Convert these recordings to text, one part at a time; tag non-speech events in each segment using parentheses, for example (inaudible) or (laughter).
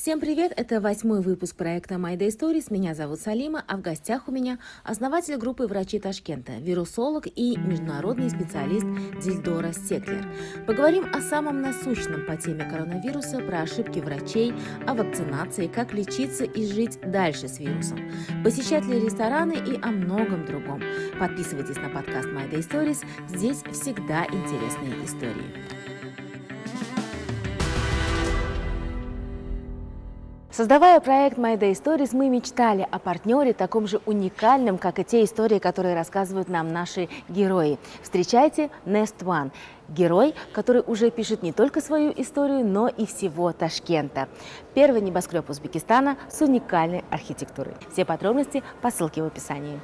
Всем привет! Это восьмой выпуск проекта My Day Stories. Меня зовут Салима, а в гостях у меня основатель группы врачей Ташкента, вирусолог и международный специалист Дильдора Секлер. Поговорим о самом насущном по теме коронавируса, про ошибки врачей, о вакцинации, как лечиться и жить дальше с вирусом, посещать ли рестораны и о многом другом. Подписывайтесь на подкаст My Day Stories. Здесь всегда интересные истории. Создавая проект My Day Stories, мы мечтали о партнере таком же уникальном, как и те истории, которые рассказывают нам наши герои. Встречайте Nest One. Герой, который уже пишет не только свою историю, но и всего Ташкента. Первый небоскреб Узбекистана с уникальной архитектурой. Все подробности по ссылке в описании.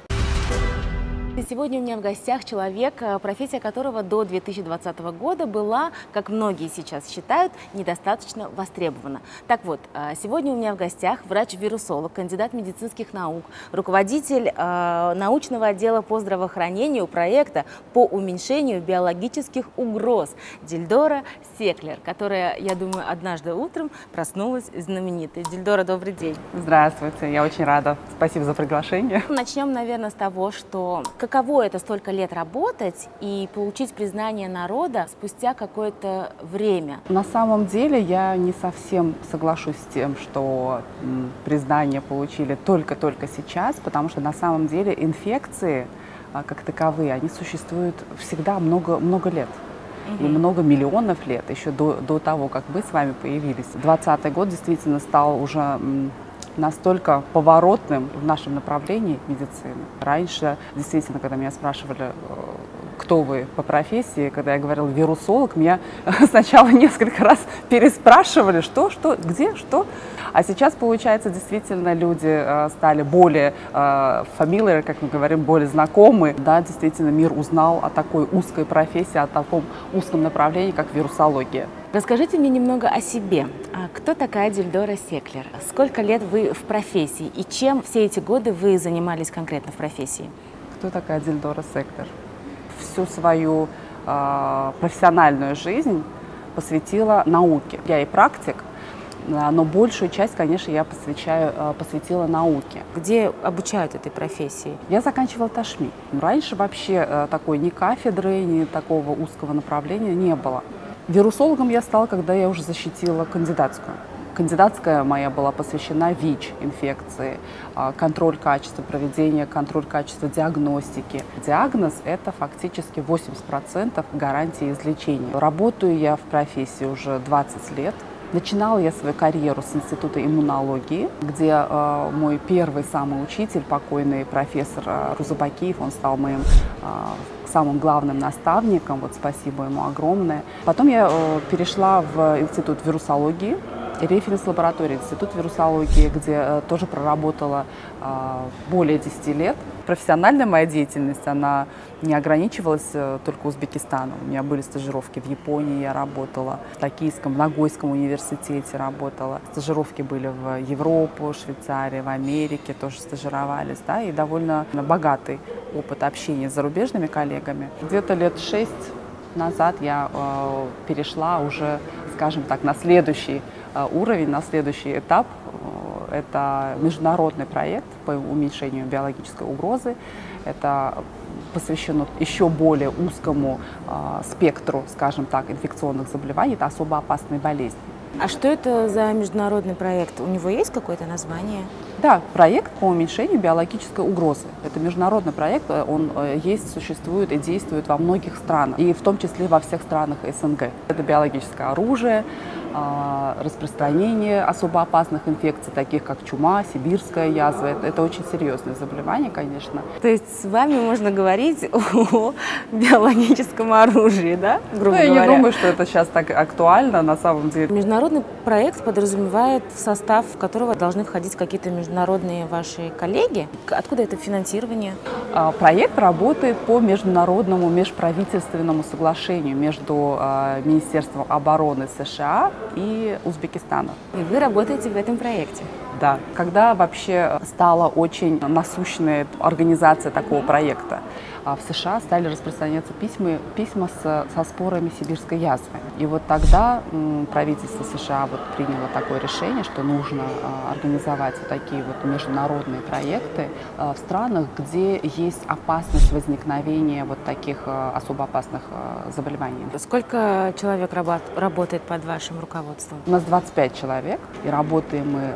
Сегодня у меня в гостях человек, э, профессия которого до 2020 года была, как многие сейчас считают, недостаточно востребована. Так вот, э, сегодня у меня в гостях врач-вирусолог, кандидат медицинских наук, руководитель э, научного отдела по здравоохранению проекта по уменьшению биологических угроз Дильдора Секлер, которая, я думаю, однажды утром проснулась знаменитой. Дильдора, добрый день. Здравствуйте, я очень рада. Спасибо за приглашение. Начнем, наверное, с того, что каково это столько лет работать и получить признание народа спустя какое-то время? На самом деле я не совсем соглашусь с тем, что признание получили только-только сейчас, потому что на самом деле инфекции а, как таковые, они существуют всегда много, много лет и много миллионов лет, еще до, до того, как мы с вами появились. 20 год действительно стал уже настолько поворотным в нашем направлении медицины. Раньше, действительно, когда меня спрашивали, э, кто вы по профессии, когда я говорила вирусолог, меня (laughs) сначала несколько раз переспрашивали, что, что, где, что. А сейчас, получается, действительно люди э, стали более э, familiar, как мы говорим, более знакомы. Да, действительно, мир узнал о такой узкой профессии, о таком узком направлении, как вирусология. Расскажите мне немного о себе. А кто такая Дильдора Секлер? Сколько лет вы в профессии и чем все эти годы вы занимались конкретно в профессии? Кто такая Дильдора Секлер? Всю свою э, профессиональную жизнь посвятила науке. Я и практик, но большую часть, конечно, я посвящаю, а, посвятила науке. Где обучают этой профессии? Я заканчивала Ташми. Раньше вообще такой ни кафедры, ни такого узкого направления не было. Вирусологом я стала, когда я уже защитила кандидатскую. Кандидатская моя была посвящена ВИЧ инфекции, а, контроль качества проведения, контроль качества диагностики. Диагноз – это фактически 80% гарантии излечения. Работаю я в профессии уже 20 лет. Начинала я свою карьеру с Института иммунологии, где э, мой первый самый учитель, покойный профессор э, Рузабакиев, он стал моим э, самым главным наставником, вот спасибо ему огромное. Потом я э, перешла в Институт вирусологии, референс-лаборатории, Институт вирусологии, где э, тоже проработала э, более 10 лет. Профессиональная моя деятельность, она не ограничивалась э, только Узбекистаном. У меня были стажировки в Японии, я работала, в Токийском, Нагойском университете работала. Стажировки были в Европу, Швейцарии, в Америке тоже стажировались, да, и довольно богатый опыт общения с зарубежными коллегами. Где-то лет шесть назад я э, перешла уже, скажем так, на следующий уровень на следующий этап. Э, это международный проект по уменьшению биологической угрозы. Это посвящено еще более узкому э, спектру, скажем так, инфекционных заболеваний. Это особо опасные болезни. А что это за международный проект? У него есть какое-то название? Да, проект по уменьшению биологической угрозы. Это международный проект, он есть, существует и действует во многих странах, и в том числе во всех странах СНГ. Это биологическое оружие, распространение особо опасных инфекций, таких как чума, сибирская язва. Это, это очень серьезное заболевание, конечно. То есть с вами можно говорить (laughs) о биологическом оружии, да? Грубо ну, я говоря. не думаю, что это сейчас так актуально на самом деле. Международный проект подразумевает, в состав которого должны входить какие-то международные ваши коллеги. Откуда это финансирование? А, проект работает по международному межправительственному соглашению между а, Министерством обороны США и Узбекистана. И вы работаете в этом проекте? Да. Когда вообще стала очень насущная организация такого проекта? А в США стали распространяться письма, письма с, со спорами сибирской язвы. И вот тогда правительство США вот приняло такое решение, что нужно а, организовать вот такие вот международные проекты а, в странах, где есть опасность возникновения вот таких особо опасных заболеваний. Сколько человек работает под вашим руководством? У нас 25 человек, и работаем мы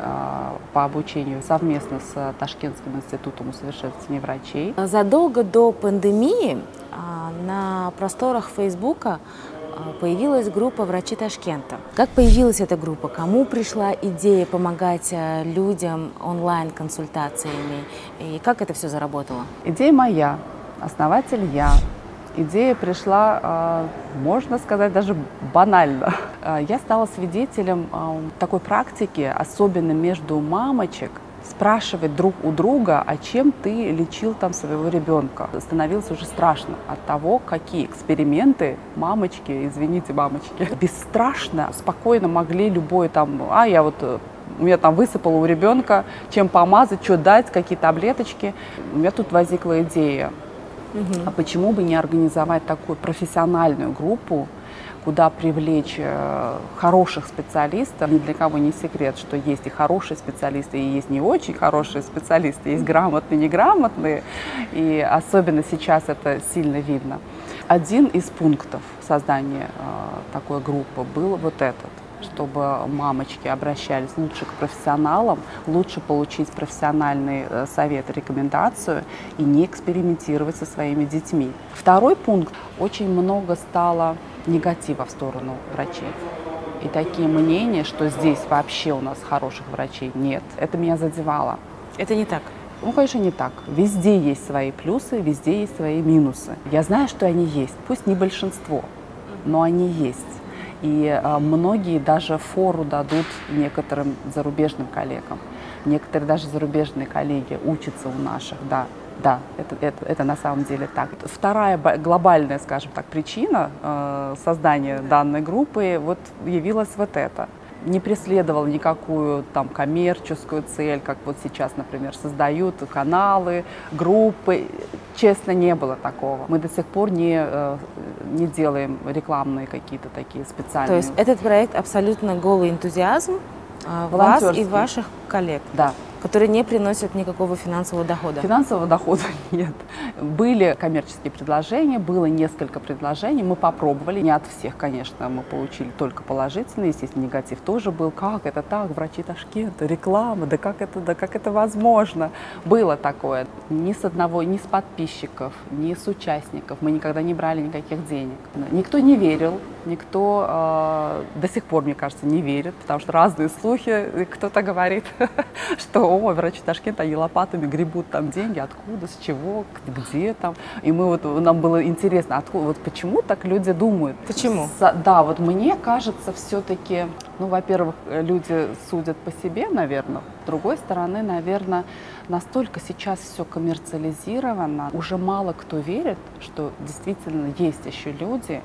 по обучению совместно с Ташкентским институтом усовершенствования врачей. Задолго до пандемии на просторах Фейсбука а, появилась группа «Врачи Ташкента». Как появилась эта группа? Кому пришла идея помогать э, людям онлайн-консультациями? И как это все заработало? Идея моя, основатель я. Идея пришла, а, можно сказать, даже банально. (laughs) А, я стала свидетелем такой практики, особенно между мамочек – спрашивать друг у друга, а чем ты лечил там своего ребенка. Становилось уже страшно от того, какие эксперименты мамочки, извините, мамочки, (laughs) бесстрашно, спокойно могли любой там, а я вот э, у меня там высыпало у ребенка, чем помазать, что дать, какие таблеточки. У меня тут возникла идея, угу. а почему бы не организовать такую профессиональную группу, куда привлечь э, хороших специалистов. Ни для кого не секрет, что есть и хорошие специалисты, и есть не очень хорошие специалисты, есть грамотные, неграмотные, и особенно сейчас это сильно видно. Один из пунктов создания э, такой группы был вот этот чтобы мамочки обращались лучше к профессионалам, лучше получить профессиональный э, совет, рекомендацию и не экспериментировать со своими детьми. Второй пункт. Очень много стало негатива в сторону врачей. И такие мнения, что здесь вообще у нас хороших врачей нет, это меня задевало. Это не так? Ну, конечно, не так. Везде есть свои плюсы, везде есть свои минусы. Я знаю, что они есть, пусть не большинство, но они есть. И а, многие даже фору дадут некоторым зарубежным коллегам. Некоторые даже зарубежные коллеги учатся у наших, да. Да, это, это, это на самом деле так. Вторая глобальная, скажем так, причина э, создания данной группы вот явилась вот это. Не преследовал никакую там коммерческую цель, как вот сейчас, например, создают каналы, группы. Честно, не было такого. Мы до сих пор не, э, не делаем рекламные какие-то такие специальные. То есть этот проект абсолютно голый энтузиазм э, вас и ваших коллег? Да, которые не приносят никакого финансового дохода? Финансового дохода (laughs) нет. Были коммерческие предложения, было несколько предложений, мы попробовали. Не от всех, конечно, мы получили только положительные, естественно, негатив тоже был. Как это так, врачи Ташкента, реклама, да как это, да как это возможно? Было такое. Ни с одного, ни с подписчиков, ни с участников мы никогда не брали никаких денег. Никто не верил, никто э, до сих пор, мне кажется, не верит, потому что разные слухи, кто-то говорит, (laughs) что о, врачи Ташкента, они лопатами гребут там деньги, откуда, с чего, где там. И мы вот, нам было интересно, откуда, вот почему так люди думают. Почему? С, да, вот мне кажется, все-таки, ну, во-первых, люди судят по себе, наверное. С другой стороны, наверное, настолько сейчас все коммерциализировано, уже мало кто верит, что действительно есть еще люди,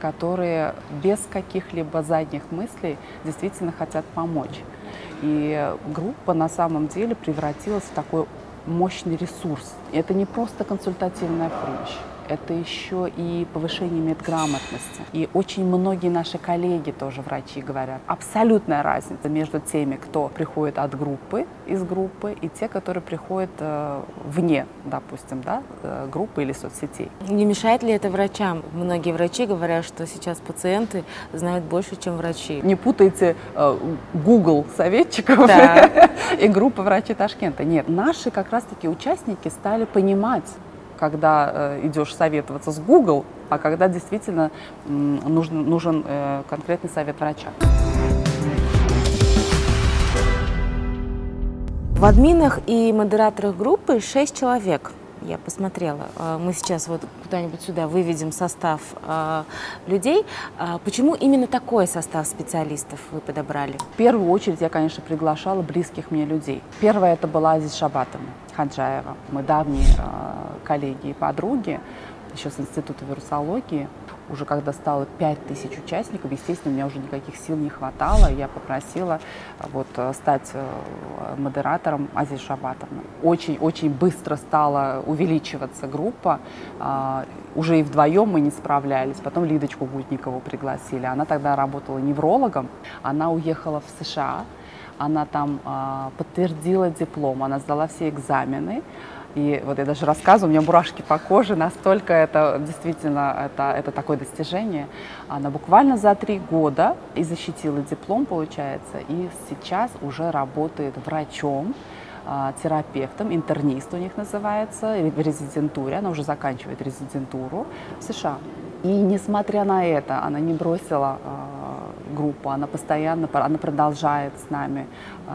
которые без каких-либо задних мыслей действительно хотят помочь. И группа на самом деле превратилась в такой мощный ресурс. Это не просто консультативная помощь это еще и повышение медграмотности. И очень многие наши коллеги, тоже врачи, говорят, абсолютная разница между теми, кто приходит от группы, из группы, и те, которые приходят э, вне, допустим, да, э, группы или соцсетей. Не мешает ли это врачам? Многие врачи говорят, что сейчас пациенты знают больше, чем врачи. Не путайте э, Google советчиков да. (laughs) и группы врачей Ташкента. Нет, наши как раз-таки участники стали понимать, когда э, идешь советоваться с Google, а когда действительно нужен, нужен э, конкретный совет врача. В админах и модераторах группы 6 человек – я посмотрела. Э, мы сейчас вот куда-нибудь сюда выведем состав э, людей. Э, почему именно такой состав специалистов вы подобрали? В первую очередь я, конечно, приглашала близких мне людей. Первая это была Азиз Шабатовна Хаджаева. Мы давние коллеги и подруги еще с Института вирусологии. Уже когда стало 5000 участников, естественно, у меня уже никаких сил не хватало. Я попросила вот, стать модератором Азии Шабатовны. Очень-очень быстро стала увеличиваться группа. Уже и вдвоем мы не справлялись. Потом Лидочку Гутникову пригласили. Она тогда работала неврологом. Она уехала в США. Она там подтвердила диплом, она сдала все экзамены. И вот я даже рассказываю, у меня мурашки по коже, настолько это действительно это, это такое достижение. Она буквально за три года и защитила диплом, получается, и сейчас уже работает врачом, а, терапевтом, интернист у них называется, в резидентуре, она уже заканчивает резидентуру в США. И несмотря на это, она не бросила а, группу, она постоянно, она продолжает с нами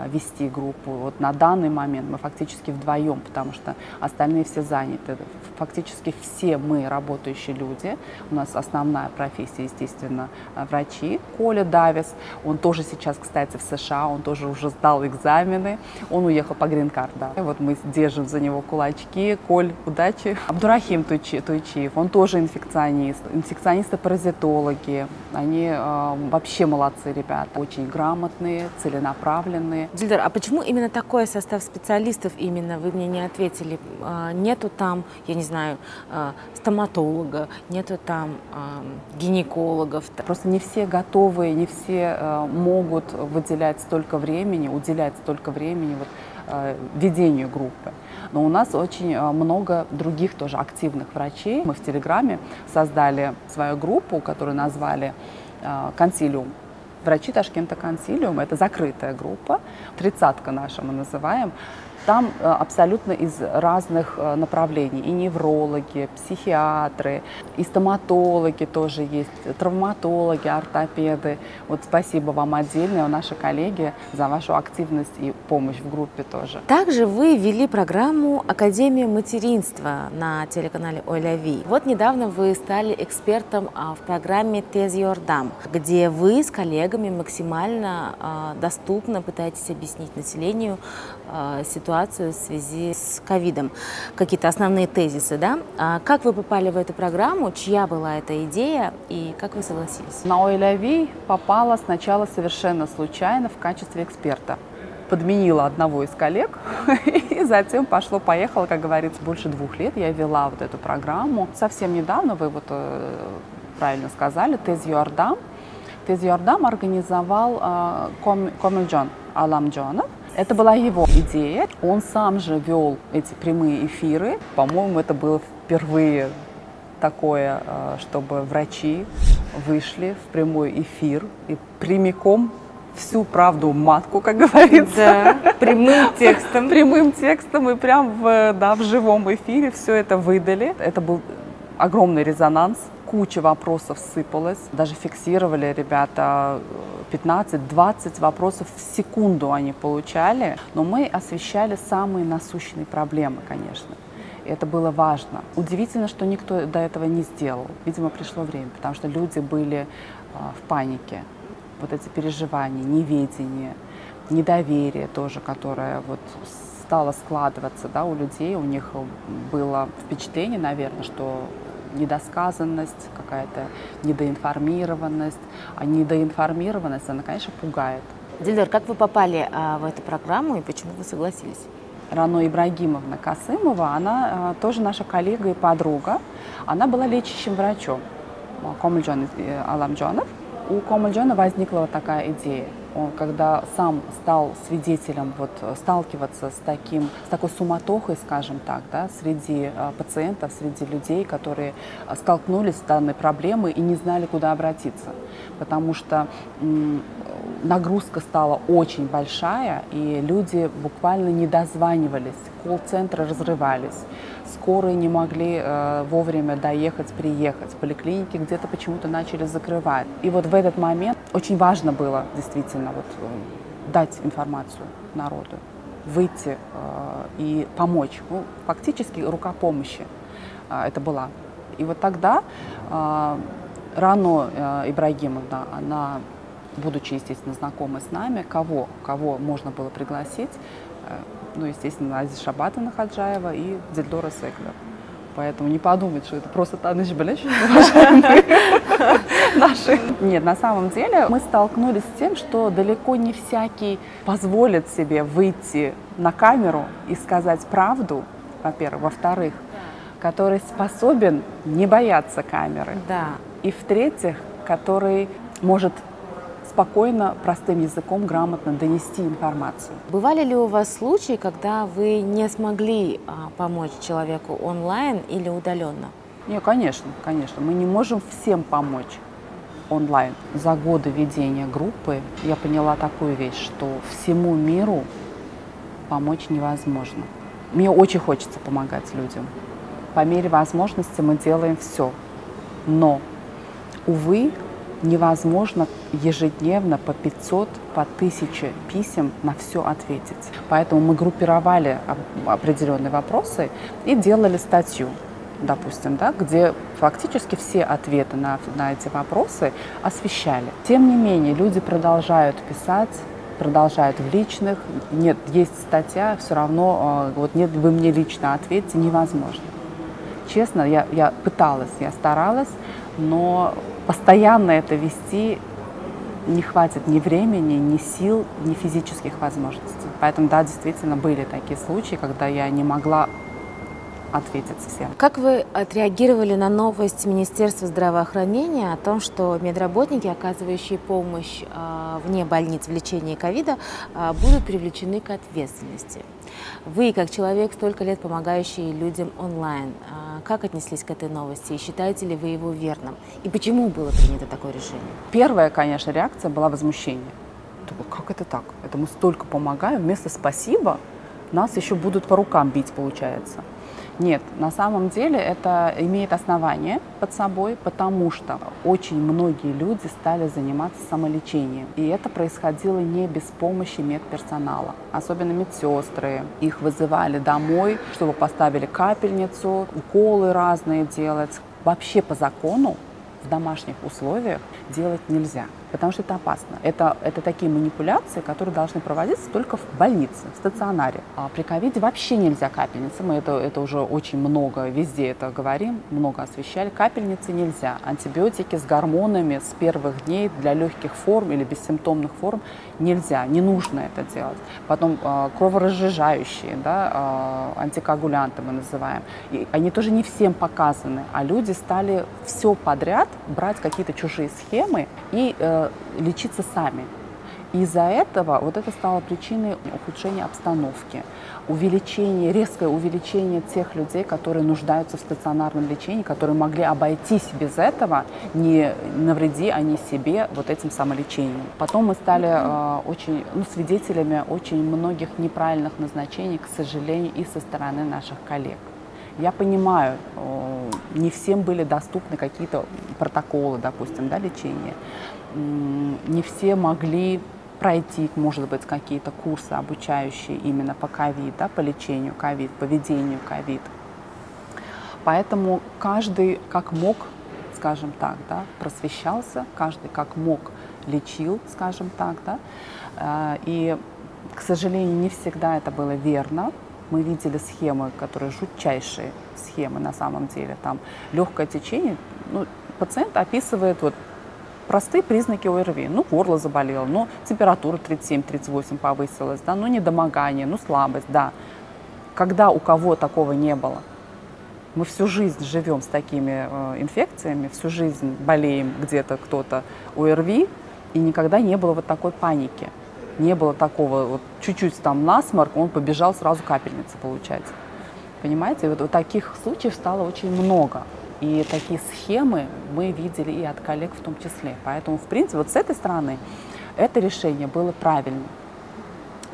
вести группу. Вот на данный момент мы фактически вдвоем, потому что остальные все заняты. Фактически все мы работающие люди. У нас основная профессия, естественно, а, врачи. Коля Давис, он тоже сейчас, кстати, в США, он тоже уже сдал экзамены. Он уехал по грин-карт, вот мы держим за него кулачки. Коль, удачи. Абдурахим Туйчиев, он тоже инфекционист. Инфекционисты-паразитологи. Они э, вообще молодцы ребята. Очень грамотные, целенаправленные стороны. Дильдар, а почему именно такой состав специалистов именно? Вы мне не ответили. А, нету там, я не знаю, а, стоматолога, нету там а, гинекологов. Просто не все готовы, не все могут выделять столько времени, уделять столько времени вот, ведению группы. Но у нас очень много других тоже активных врачей. Мы в Телеграме создали свою группу, которую назвали «Консилиум врачи Ташкента Консилиум, это закрытая группа, тридцатка наша мы называем, там э, абсолютно из разных э, направлений. И неврологи, психиатры, и стоматологи тоже есть, травматологи, ортопеды. Вот спасибо вам отдельное, наши коллеги, за вашу активность и помощь в группе тоже. Также вы вели программу «Академия материнства» на телеканале «Ойляви». Вот недавно вы стали экспертом а, в программе «Тез Йордам», где вы с коллегами максимально а, доступно пытаетесь объяснить населению ситуацию ситуацию в связи с ковидом. Какие-то основные тезисы, да? А как вы попали в эту программу? Чья была эта идея и как вы согласились? На Ойлави попала сначала совершенно случайно в качестве эксперта подменила одного из коллег, (laughs) и затем пошло-поехало, как говорится, больше двух лет я вела вот эту программу. Совсем недавно, вы вот э, правильно сказали, Тез Юардам. Тез Юардам организовал э, Комильджон Аламджонов, это была его идея. Он сам же вел эти прямые эфиры. По-моему, это было впервые такое, э, чтобы врачи вышли в прямой эфир и прямиком всю правду матку, как говорится. Да, прямым (laughs) текстом. Прямым текстом и прям в, да, в живом эфире все это выдали. Это был огромный резонанс, куча вопросов сыпалась. Даже фиксировали ребята 15-20 вопросов в секунду они получали. Но мы освещали самые насущные проблемы, конечно. И это было важно. Удивительно, что никто до этого не сделал. Видимо, пришло время, потому что люди были а, в панике. Вот эти переживания, неведение, недоверие тоже, которое вот стало складываться да, у людей. У них было впечатление, наверное, что недосказанность, какая-то недоинформированность. А недоинформированность, она, конечно, пугает. Дилер, как вы попали а, в эту программу и почему вы согласились? Рано Ибрагимовна Касымова, она а, тоже наша коллега и подруга. Она была лечащим врачом Комальджон э, Аламджонов. У Комальджона возникла вот такая идея – он, когда сам стал свидетелем вот, сталкиваться с, таким, с такой суматохой, скажем так, да, среди э, пациентов, среди людей, которые столкнулись с данной проблемой и не знали, куда обратиться. Потому что нагрузка стала очень большая, и люди буквально не дозванивались, колл-центры разрывались скорые не могли э, вовремя доехать, приехать. Поликлиники где-то почему-то начали закрывать. И вот в этот момент очень важно было действительно вот, э, дать информацию народу, выйти э, и помочь. Ну, фактически рука помощи э, это была. И вот тогда э, Рано э, Ибрагимовна, она, будучи, естественно, знакомой с нами, кого, кого можно было пригласить, ну, естественно, Азиз Шабатовна Хаджаева и Дельдора Секлер. поэтому не подумать, что это просто Таныш Беляч, (laughs) наши. Нет, на самом деле мы столкнулись с тем, что далеко не всякий позволит себе выйти на камеру и сказать правду, во-первых. Во-вторых, который способен не бояться камеры. Да. И в-третьих, который может спокойно, простым языком, грамотно донести информацию. Бывали ли у вас случаи, когда вы не смогли а, помочь человеку онлайн или удаленно? Не, конечно, конечно. Мы не можем всем помочь онлайн. За годы ведения группы я поняла такую вещь, что всему миру помочь невозможно. Мне очень хочется помогать людям. По мере возможности мы делаем все. Но, увы, невозможно ежедневно по 500, по 1000 писем на все ответить. Поэтому мы группировали определенные вопросы и делали статью, допустим, да, где фактически все ответы на, на эти вопросы освещали. Тем не менее, люди продолжают писать, продолжают в личных. Нет, есть статья, все равно, э, вот нет, вы мне лично ответьте, невозможно. Честно, я, я пыталась, я старалась, но постоянно это вести не хватит ни времени, ни сил, ни физических возможностей. Поэтому, да, действительно были такие случаи, когда я не могла ответить всем. Как вы отреагировали на новость Министерства здравоохранения о том, что медработники, оказывающие помощь э, вне больниц в лечении ковида, э, будут привлечены к ответственности? Вы, как человек, столько лет помогающий людям онлайн, э, как отнеслись к этой новости и считаете ли вы его верным? И почему было принято такое решение? Первая, конечно, реакция была возмущение. Как это так? Это мы столько помогаем, вместо спасибо нас еще будут по рукам бить, получается. Нет, на самом деле это имеет основание под собой, потому что очень многие люди стали заниматься самолечением. И это происходило не без помощи медперсонала. Особенно медсестры. Их вызывали домой, чтобы поставили капельницу, уколы разные делать. Вообще по закону в домашних условиях делать нельзя, потому что это опасно. Это, это такие манипуляции, которые должны проводиться только в больнице, в стационаре. А при ковиде вообще нельзя капельницы. Мы это, это уже очень много везде это говорим, много освещали. Капельницы нельзя. Антибиотики с гормонами с первых дней для легких форм или бессимптомных форм нельзя, не нужно это делать. Потом э, кроворазжижающие, да, э, антикоагулянты мы называем. И они тоже не всем показаны, а люди стали все подряд брать какие-то чужие схемы и э, лечиться сами. Из-за этого вот это стало причиной ухудшения обстановки, увеличения, резкое увеличение тех людей, которые нуждаются в стационарном лечении, которые могли обойтись без этого, не навреди они себе вот этим самолечением. Потом мы стали э, очень, ну, свидетелями очень многих неправильных назначений, к сожалению, и со стороны наших коллег. Я понимаю, э, не всем были доступны какие-то протоколы, допустим, да, лечения. Не все могли пройти, может быть, какие-то курсы, обучающие именно по ковид, да, по лечению ковид, по ведению ковид. Поэтому каждый как мог, скажем так, да, просвещался, каждый как мог лечил, скажем так, да, э, и, к сожалению, не всегда это было верно, мы видели схемы, которые жутчайшие схемы на самом деле. Там легкое течение, ну, пациент описывает вот простые признаки ОРВИ. Ну, горло заболело, ну, температура 37-38 повысилась, да, ну, недомогание, ну, слабость, да. Когда у кого такого не было? Мы всю жизнь живем с такими э, инфекциями, всю жизнь болеем где-то кто-то ОРВИ, и никогда не было вот такой паники не было такого, вот чуть-чуть там насморк, он побежал сразу капельницы получать. Понимаете, вот, вот таких случаев стало очень много. И такие схемы мы видели и от коллег в том числе. Поэтому, в принципе, вот с этой стороны это решение было правильным.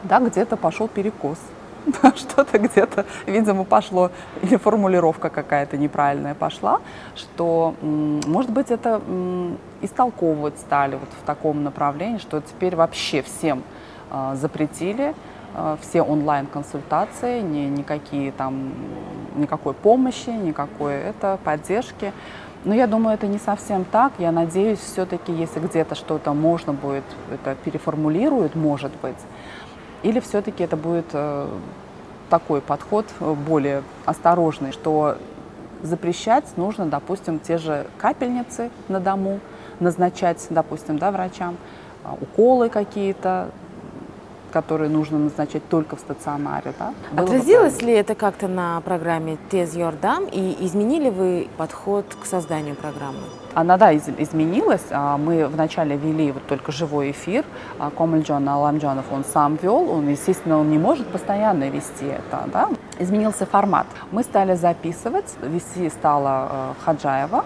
Да, где-то пошел перекос, (laughs) что-то где-то, видимо, пошло, или формулировка какая-то неправильная пошла, что, может быть, это истолковывать стали вот в таком направлении, что теперь вообще всем а, запретили все онлайн-консультации, ни, никакие там, никакой помощи, никакой это, поддержки. Но я думаю, это не совсем так. Я надеюсь, все-таки, если где-то что-то можно будет, это переформулируют, может быть, или все-таки это будет э, такой подход э, более осторожный, что запрещать нужно, допустим, те же капельницы на дому назначать, допустим, да, врачам, уколы какие-то, которые нужно назначать только в стационаре. Да? Отразилось ли это как-то на программе Тез Йордам и изменили вы подход к созданию программы? Она, да, из, изменилась. А, мы вначале вели вот только живой эфир. А, Комальджон Аламджонов он сам вел. Он, естественно, он не может постоянно вести это. Да? Изменился формат. Мы стали записывать. Вести стала э, Хаджаева,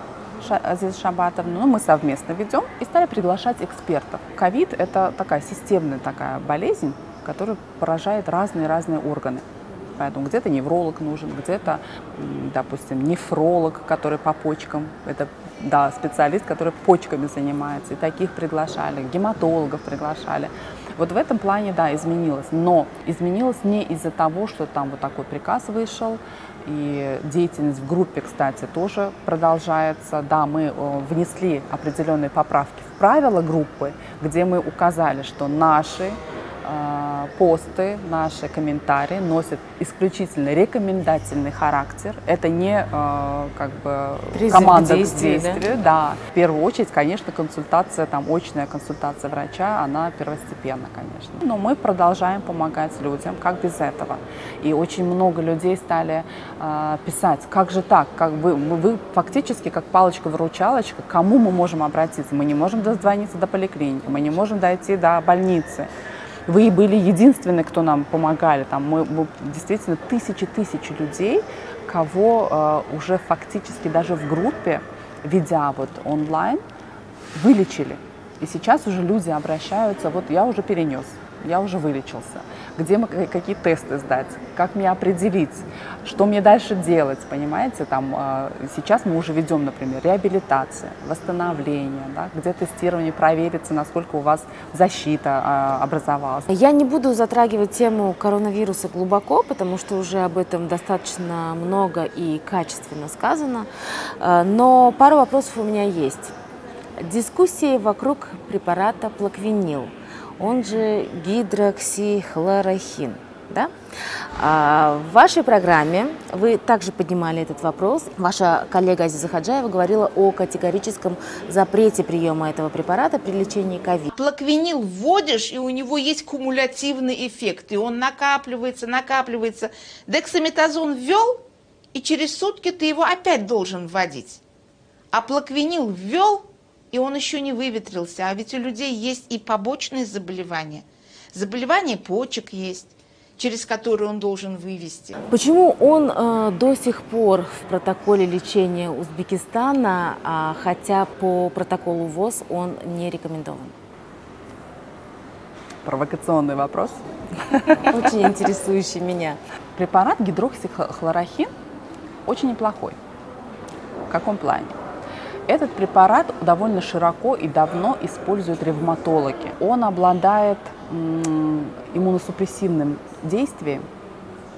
Азиз Шабатовна, ну, мы совместно ведем и стали приглашать экспертов. Ковид – это такая системная такая болезнь, которая поражает разные-разные органы. Поэтому где-то невролог нужен, где-то, допустим, нефролог, который по почкам, это да, специалист, который почками занимается. И таких приглашали, гематологов приглашали. Вот в этом плане, да, изменилось. Но изменилось не из-за того, что там вот такой приказ вышел, и деятельность в группе, кстати, тоже продолжается. Да, мы э, внесли определенные поправки в правила группы, где мы указали, что наши посты, наши комментарии носят исключительно рекомендательный характер. Это не э, как бы Призыв команда к действию. Да? да. В первую очередь, конечно, консультация, там, очная консультация врача, она первостепенна, конечно. Но мы продолжаем помогать людям, как без этого. И очень много людей стали э, писать, как же так, как вы, вы фактически как палочка-выручалочка, к кому мы можем обратиться? Мы не можем дозвониться до поликлиники, мы не можем дойти до больницы. Вы были единственные, кто нам помогали. Там мы, мы действительно тысячи-тысячи людей, кого э, уже фактически даже в группе, ведя вот онлайн, вылечили. И сейчас уже люди обращаются, вот я уже перенес, я уже вылечился где мы, какие тесты сдать, как мне определить, что мне дальше делать, понимаете? Там, а, сейчас мы уже ведем, например, реабилитация, восстановление, да, где тестирование проверится, насколько у вас защита а, образовалась. Я не буду затрагивать тему коронавируса глубоко, потому что уже об этом достаточно много и качественно сказано, а, но пару вопросов у меня есть. Дискуссии вокруг препарата плаквинил – он же гидроксихлорохин. Да? А в вашей программе вы также поднимали этот вопрос. Ваша коллега Азиза Хаджаева говорила о категорическом запрете приема этого препарата при лечении ковид. Плаквинил вводишь, и у него есть кумулятивный эффект, и он накапливается, накапливается. Дексаметазон ввел, и через сутки ты его опять должен вводить. А плаквинил ввел, и он еще не выветрился. А ведь у людей есть и побочные заболевания. Заболевания почек есть через которые он должен вывести. Почему он э, до сих пор в протоколе лечения Узбекистана, а, хотя по протоколу ВОЗ он не рекомендован? Провокационный вопрос. Очень интересующий меня. Препарат гидроксихлорохин очень неплохой. В каком плане? Этот препарат довольно широко и давно используют ревматологи. Он обладает иммуносупрессивным действием,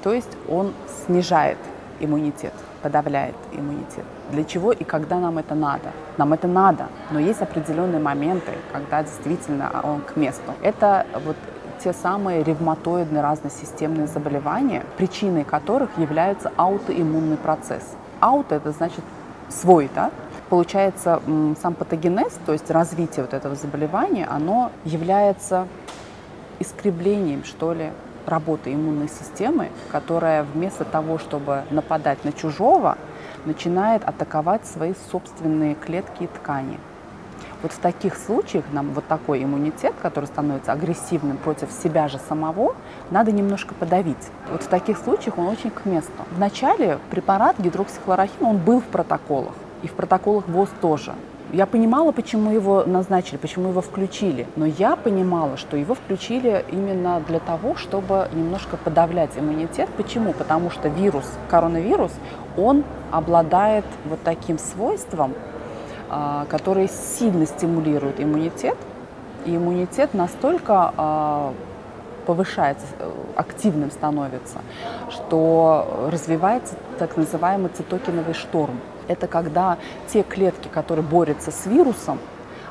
то есть он снижает иммунитет, подавляет иммунитет. Для чего и когда нам это надо? Нам это надо, но есть определенные моменты, когда действительно он к месту. Это вот те самые ревматоидные разносистемные заболевания, причиной которых является аутоиммунный процесс. Ауто – это значит свой, да? Получается, сам патогенез, то есть развитие вот этого заболевания, оно является искривлением, что ли, работы иммунной системы, которая вместо того, чтобы нападать на чужого, начинает атаковать свои собственные клетки и ткани. Вот в таких случаях нам вот такой иммунитет, который становится агрессивным против себя же самого, надо немножко подавить. Вот в таких случаях он очень к месту. Вначале препарат гидроксихлорохин, он был в протоколах и в протоколах ВОЗ тоже. Я понимала, почему его назначили, почему его включили, но я понимала, что его включили именно для того, чтобы немножко подавлять иммунитет. Почему? Потому что вирус, коронавирус, он обладает вот таким свойством, а, который сильно стимулирует иммунитет, и иммунитет настолько а, повышается, активным становится, что развивается так называемый цитокиновый шторм это когда те клетки, которые борются с вирусом,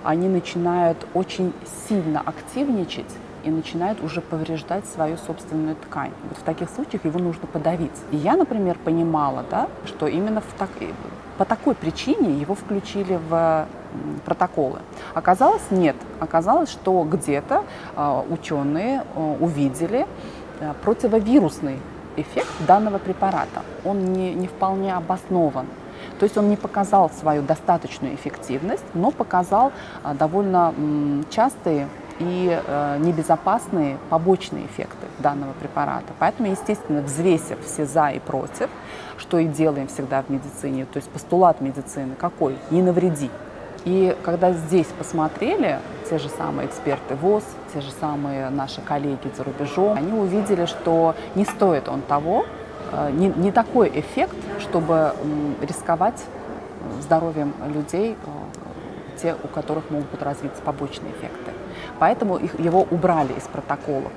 они начинают очень сильно активничать и начинает уже повреждать свою собственную ткань. Вот в таких случаях его нужно подавить. И я, например, понимала, да, что именно в так, по такой причине его включили в протоколы. Оказалось, нет. Оказалось, что где-то э, ученые э, увидели э, противовирусный эффект данного препарата. Он не, не вполне обоснован. То есть он не показал свою достаточную эффективность, но показал э, довольно частые и э, небезопасные побочные эффекты данного препарата. Поэтому, естественно, взвесив все за и против, что и делаем всегда в медицине, то есть постулат медицины какой? Не навреди. И когда здесь посмотрели, те же самые эксперты ВОЗ, те же самые наши коллеги за рубежом, они увидели, что не стоит он того, не, не такой эффект, чтобы рисковать здоровьем людей, э, те, у которых могут развиться побочные эффекты. Поэтому их, его убрали из протоколов.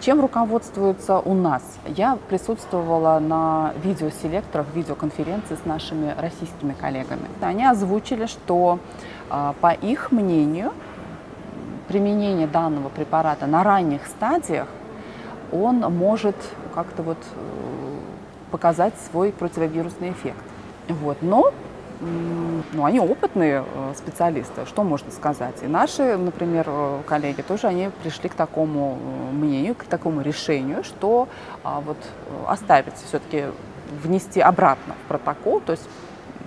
Чем руководствуются у нас? Я присутствовала на видеоселекторах, видеоконференции с нашими российскими коллегами. Они озвучили, что по их мнению применение данного препарата на ранних стадиях он может как-то вот э, показать свой противовирусный эффект. Вот. Но ну, они опытные э, специалисты, что можно сказать. И наши, например, э, коллеги тоже, они пришли к такому э, мнению, к такому решению, что а, вот оставить все-таки, внести обратно в протокол, то есть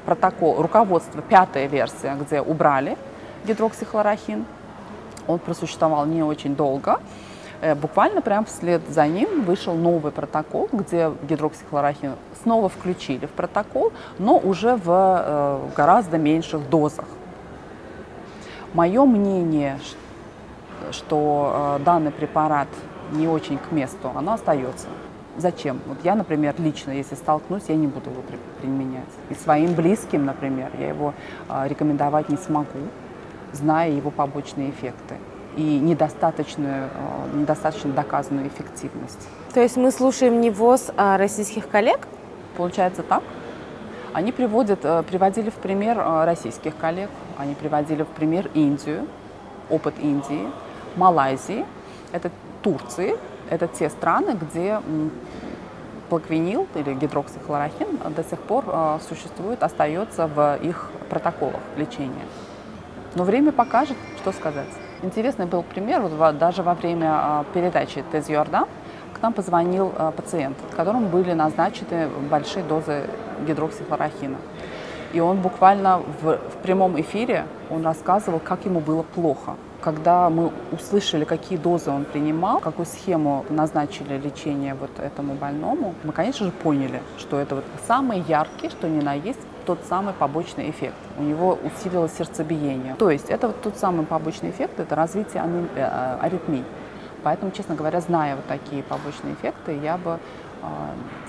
протокол, руководство, пятая версия, где убрали гидроксихлорохин, он просуществовал не очень долго, буквально прям вслед за ним вышел новый протокол, где гидроксихлорохин снова включили в протокол, но уже в э, гораздо меньших дозах. Мое мнение, что э, данный препарат не очень к месту, оно остается. Зачем? Вот я, например, лично, если столкнусь, я не буду его применять. И своим близким, например, я его рекомендовать не смогу, зная его побочные эффекты и недостаточную, э, недостаточно доказанную эффективность. То есть мы слушаем не ВОЗ, а российских коллег? Получается так. Они приводят, э, приводили в пример э, российских коллег, они приводили в пример Индию, опыт Индии, Малайзии, это Турции, это те страны, где плаквинил или гидроксихлорохин до сих пор существует, остается в их протоколах лечения. Но время покажет, что сказать. Интересный был пример, даже во время а, передачи Тез Йордан к нам позвонил а, пациент, которому были назначены большие дозы гидроксихлорохина. И он буквально в, в прямом эфире он рассказывал, как ему было плохо. Когда мы услышали, какие дозы он принимал, какую схему назначили лечение вот этому больному, мы, конечно же, поняли, что это вот самый яркий, что ни на есть тот самый побочный эффект. У него усилилось сердцебиение. То есть это вот тот самый побочный эффект, это развитие э, аритмий. Поэтому, честно говоря, зная вот такие побочные эффекты, я бы э,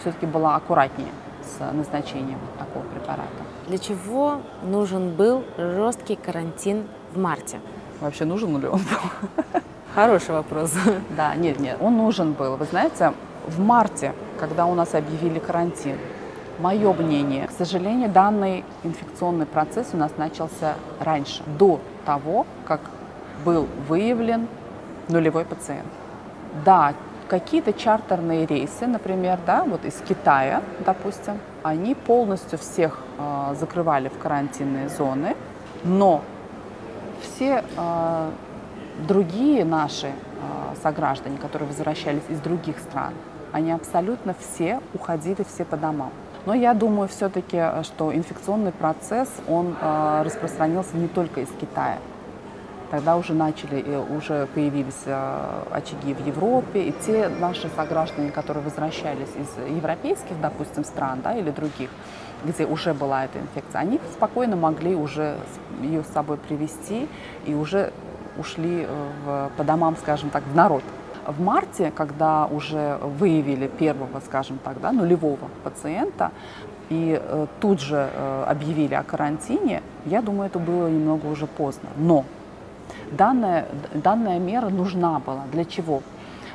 все-таки была аккуратнее с назначением такого препарата. Для чего нужен был жесткий карантин в марте? Вообще нужен ли он был? Хороший вопрос. Да, нет, нет, он нужен был. Вы знаете, в марте, когда у нас объявили карантин, Мое мнение, к сожалению, данный инфекционный процесс у нас начался раньше, до того, как был выявлен нулевой пациент. Да, какие-то чартерные рейсы, например, да, вот из Китая, допустим, они полностью всех э, закрывали в карантинные зоны, но все э, другие наши э, сограждане, которые возвращались из других стран, они абсолютно все уходили все по домам. Но я думаю все-таки, э, что инфекционный процесс, он э, распространился не только из Китая. Тогда уже начали, уже появились э, очаги в Европе, и те наши сограждане, которые возвращались из европейских, допустим, стран да, или других, где уже была эта инфекция, они спокойно могли уже ее с собой привести и уже ушли в, по домам, скажем так, в народ. В марте, когда уже выявили первого, скажем так, да, нулевого пациента, и э, тут же э, объявили о карантине, я думаю, это было немного уже поздно. Но данная, данная мера нужна была. Для чего?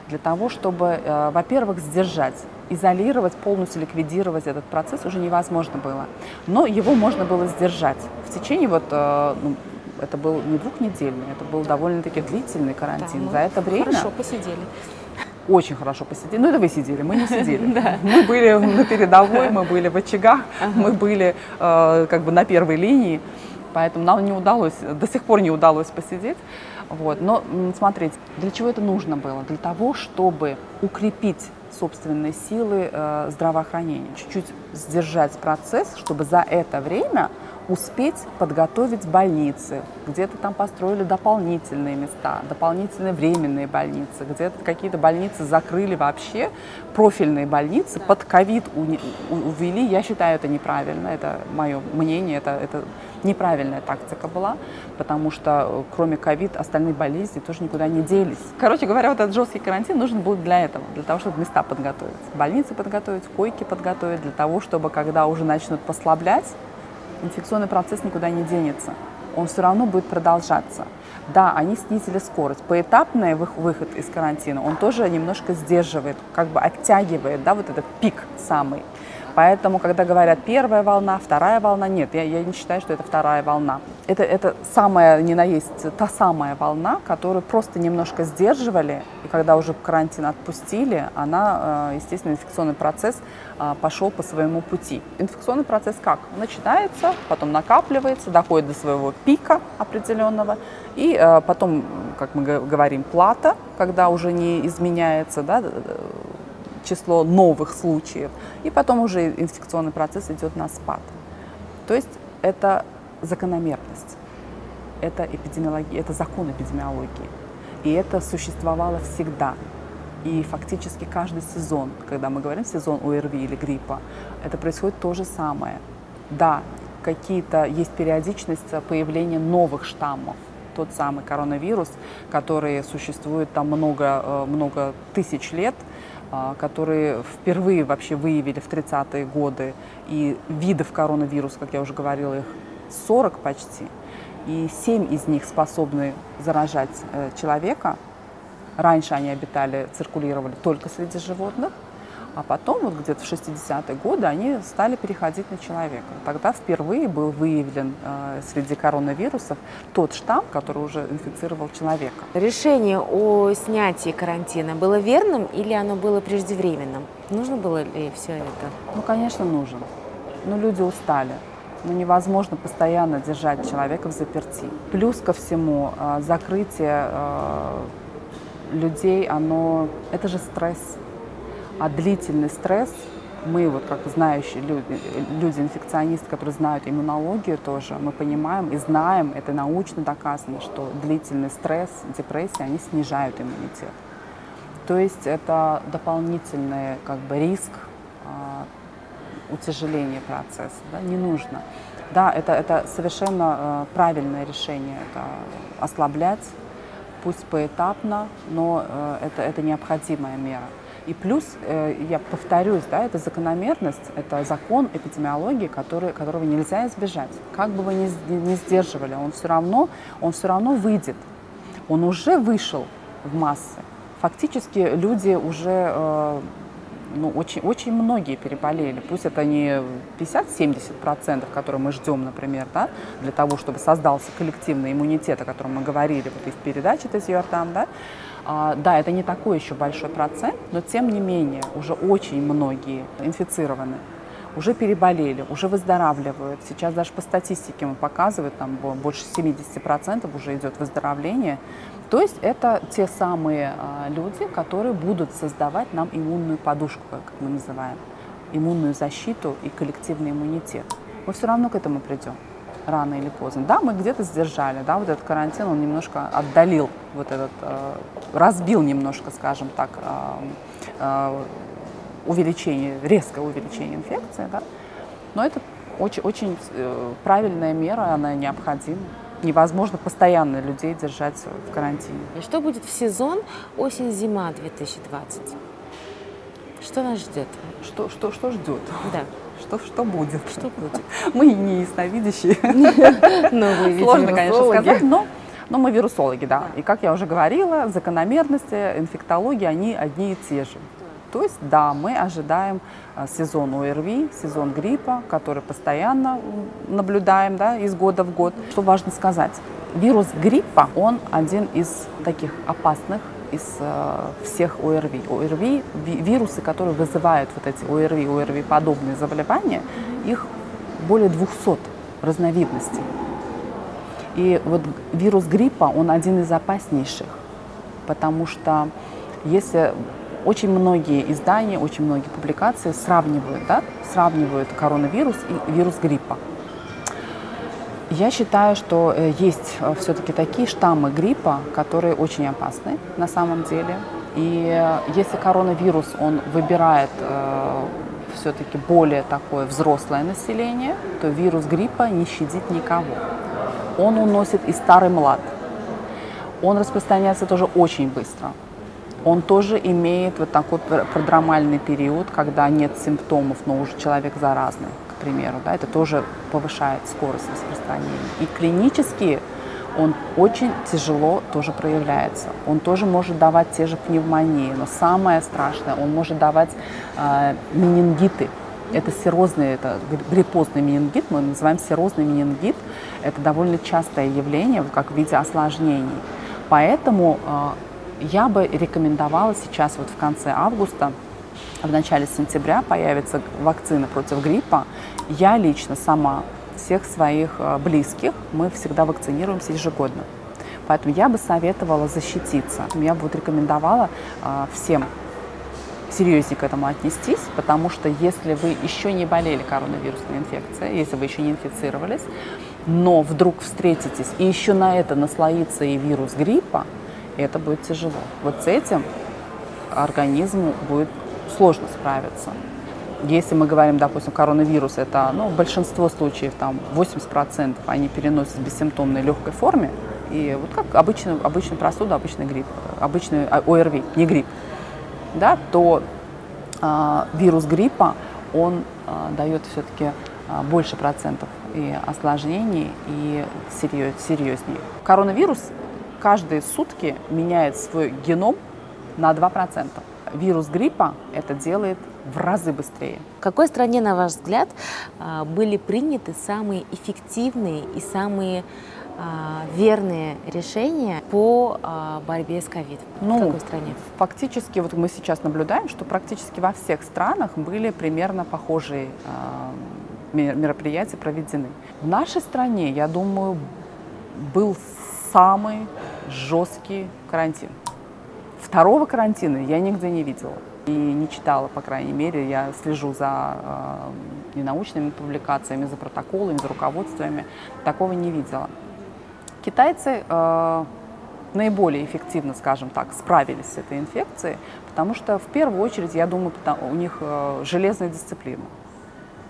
Для того, чтобы, э, во-первых, сдержать, изолировать, полностью ликвидировать этот процесс уже невозможно было. Но его можно было сдержать. В течение вот, э, ну, это был не двухнедельный, это был довольно-таки длительный карантин. Да, За это время Хорошо посидели. очень хорошо посидели. Ну, это вы сидели, мы не сидели. (laughs) Мы были на передовой, мы были в очагах, мы были э, как бы на первой линии, поэтому нам не удалось, до сих пор не удалось посидеть. Вот. Но смотрите, для чего это нужно было? Для того, чтобы укрепить собственные силы э, здравоохранения, чуть-чуть сдержать процесс, чтобы за это время успеть подготовить больницы, где-то там построили дополнительные места, дополнительные временные больницы, где-то какие-то больницы закрыли вообще, профильные больницы под ковид увели. Я считаю это неправильно, это мое мнение, это, это неправильная тактика была, потому что э, кроме ковид остальные болезни тоже никуда не делись. Короче говоря, вот этот жесткий карантин нужен был для этого, для того, чтобы места подготовить, больницы подготовить, койки подготовить, для того, чтобы когда уже начнут послаблять, инфекционный процесс никуда не денется. Он все равно будет продолжаться. Да, они снизили скорость. Поэтапный вых- выход из карантина, он тоже немножко сдерживает, как бы оттягивает, да, вот этот пик самый. Поэтому, когда говорят первая волна, вторая волна, нет, я, я не считаю, что это вторая волна. Это, это самая, не на есть, та самая волна, которую просто немножко сдерживали, и когда уже карантин отпустили, она, э, естественно, инфекционный процесс э, пошел по своему пути. Инфекционный процесс как? Начинается, потом накапливается, доходит до своего пика определенного, и э, потом, как мы говорим, плата, когда уже не изменяется, да, число новых случаев, и потом уже инфекционный процесс идет на спад. То есть это закономерность, это эпидемиология, это закон эпидемиологии. И это существовало всегда. И фактически каждый сезон, когда мы говорим сезон ОРВИ или гриппа, это происходит то же самое. Да, какие-то есть периодичность появления новых штаммов. Тот самый коронавирус, который существует там много, э, много тысяч лет, которые впервые вообще выявили в 30-е годы. И видов коронавируса, как я уже говорила, их 40 почти. И 7 из них способны заражать э, человека. Раньше они обитали, циркулировали только среди животных. А потом, вот где-то в 60-е годы, они стали переходить на человека. Тогда впервые был выявлен э, среди коронавирусов тот штамм, который уже инфицировал человека. Решение о снятии карантина было верным или оно было преждевременным? Нужно было ли все это? Ну, конечно, нужен. Но люди устали. Ну, невозможно постоянно держать человека в заперти. Плюс ко всему, э, закрытие э, людей, оно, это же стресс. А длительный стресс, мы вот как знающие люди, люди инфекционисты, которые знают иммунологию тоже, мы понимаем и знаем, это научно доказано, что длительный стресс, депрессия, они снижают иммунитет. То есть это дополнительный как бы риск а, утяжеления процесса, да, не нужно. Да, это, это совершенно э, правильное решение, это ослаблять, пусть поэтапно, но э, это, это необходимая мера. И плюс, э, я повторюсь, да, это закономерность, это закон эпидемиологии, который, которого нельзя избежать. Как бы вы ни, ни сдерживали, он все равно, он все равно выйдет. Он уже вышел в массы. Фактически люди уже, э, ну, очень, очень многие переболели. Пусть это не 50-70%, которые мы ждем, например, да, для того, чтобы создался коллективный иммунитет, о котором мы говорили вот и в передаче там, да, да, это не такой еще большой процент, но тем не менее уже очень многие инфицированы, уже переболели, уже выздоравливают. Сейчас даже по статистике мы показывают, там бо- больше 70% уже идет выздоровление. То есть это те самые а, люди, которые будут создавать нам иммунную подушку, как мы называем, иммунную защиту и коллективный иммунитет. Мы все равно к этому придем рано или поздно. Да, мы где-то сдержали, да, вот этот карантин, он немножко отдалил вот этот, э, разбил немножко, скажем так, э, э, увеличение, резкое увеличение инфекции, да, но это очень, очень правильная мера, она необходима. Невозможно постоянно людей держать в карантине. И что будет в сезон осень-зима 2020? Что нас ждет? Что, что, что ждет? Да, Что, что будет? что будет? (laughs) Мы не ясновидящие. (laughs) Ведь (laughs) Сложно, конечно, сказать, но, но мы вирусологи, да. И как я уже говорила, закономерности, инфектологии, они одни и те же. То есть, да, мы ожидаем а, сезон ОРВИ, сезон гриппа, который постоянно наблюдаем да, из года в год. Что важно сказать? Вирус гриппа, он один из таких опасных из э, всех ОРВИ. ОРВИ, вирусы, которые вызывают вот эти ОРВИ, ОРВИ-подобные заболевания, их более 200 разновидностей. И вот вирус гриппа, он один из опаснейших, потому что если очень многие издания, очень многие публикации сравнивают, да, сравнивают коронавирус и вирус гриппа. Я считаю, что э, есть э, все-таки такие штаммы гриппа, которые очень опасны на самом деле. И э, если коронавирус, он выбирает все-таки более такое взрослое население, то вирус гриппа не щадит никого. Он уносит и старый млад. Он распространяется тоже очень быстро он тоже имеет вот такой продромальный период, когда нет симптомов, но уже человек заразный, к примеру, да, это тоже повышает скорость распространения. И клинически он очень тяжело тоже проявляется. Он тоже может давать те же пневмонии, но самое страшное, он может давать э, менингиты. Это серозный, это гриппозный менингит, мы называем серозный менингит. Это довольно частое явление, как в виде осложнений. Поэтому э, я бы рекомендовала сейчас вот в конце августа, в начале сентября появится вакцина против гриппа. Я лично сама всех своих э, близких мы всегда вакцинируемся ежегодно. Поэтому я бы советовала защититься. Я бы вот рекомендовала э, всем серьезнее к этому отнестись, потому что если вы еще не болели коронавирусной инфекцией, если вы еще не инфицировались, но вдруг встретитесь и еще на это наслоится и вирус гриппа, это будет тяжело. Вот с этим организму будет сложно справиться. Если мы говорим, допустим, коронавирус, это ну, большинство случаев, там 80% они переносят в бессимптомной легкой форме, и вот как обычный, обычный простуда, обычный грипп, обычный а, ОРВИ, не грипп, да, то э, вирус гриппа, он э, дает все-таки больше процентов и осложнений, и серьез, серьезнее. Коронавирус каждые сутки меняет свой геном на 2%. Вирус гриппа это делает в разы быстрее. В какой стране, на ваш взгляд, а, были приняты самые эффективные и самые а, верные решения по а, борьбе с ковид? Ну, в какой стране? Фактически, вот мы сейчас наблюдаем, что практически во всех странах были примерно похожие мероприятия проведены. В нашей стране, я думаю, был самый жесткий карантин. Второго карантина я нигде не видела и не читала, по крайней мере. Я слежу за э, ненаучными публикациями, за протоколами, за руководствами. Такого не видела. Китайцы э, наиболее эффективно, скажем так, справились с этой инфекцией, потому что в первую очередь, я думаю, у них э, железная дисциплина.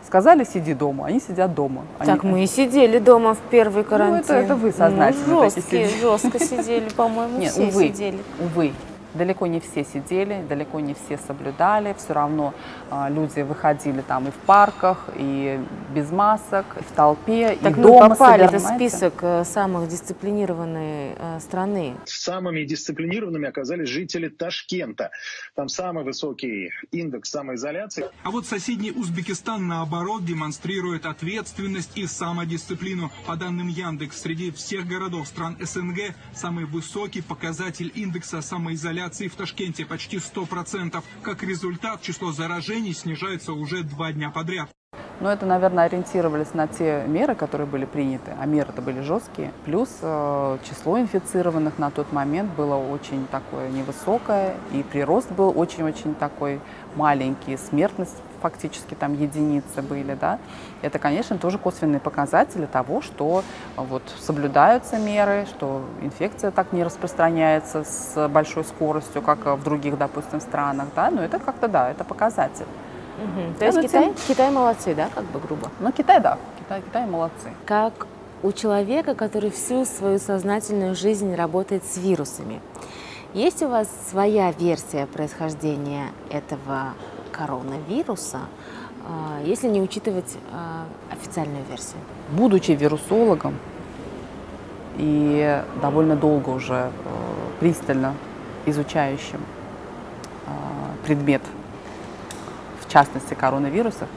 Сказали, сиди дома, они сидят дома. Так мы и сидели дома в первый карантин. Ну, это, это вы сознательно. Ну, жесткие, жестко сидели, по-моему, все увы, сидели. Увы, Далеко не все сидели, далеко не все соблюдали. Все равно э, люди выходили там и в парках, и без масок, и в толпе, так и мы дома попали в список э, самых дисциплинированной э, страны. Самыми дисциплинированными оказались жители Ташкента. Там самый высокий индекс самоизоляции. А вот соседний Узбекистан, наоборот, демонстрирует ответственность и самодисциплину. По данным Яндекс, среди всех городов стран СНГ самый высокий показатель индекса самоизоляции инфляции в Ташкенте почти 100%. Как результат, число заражений снижается уже два дня подряд. Но это, наверное, ориентировались на те меры, которые были приняты, а меры-то были жесткие. Плюс э, число инфицированных на тот момент было очень такое невысокое, и прирост был очень-очень такой маленький, смертность фактически там единицы были, да, это, конечно, тоже косвенные показатели того, что вот соблюдаются меры, что инфекция так не распространяется с большой скоростью, как в других, допустим, странах, да, но это как-то, да, это показатель. Угу. То есть Китай, тем... Китай молодцы, да, как бы грубо? Ну, Китай, да, Китай, Китай молодцы. Как у человека, который всю свою сознательную жизнь работает с вирусами. Есть у вас своя версия происхождения этого коронавируса, а, если не учитывать а, официальную версию? Будучи вирусологом и довольно долго уже э, пристально изучающим предмет в частности коронавирусов,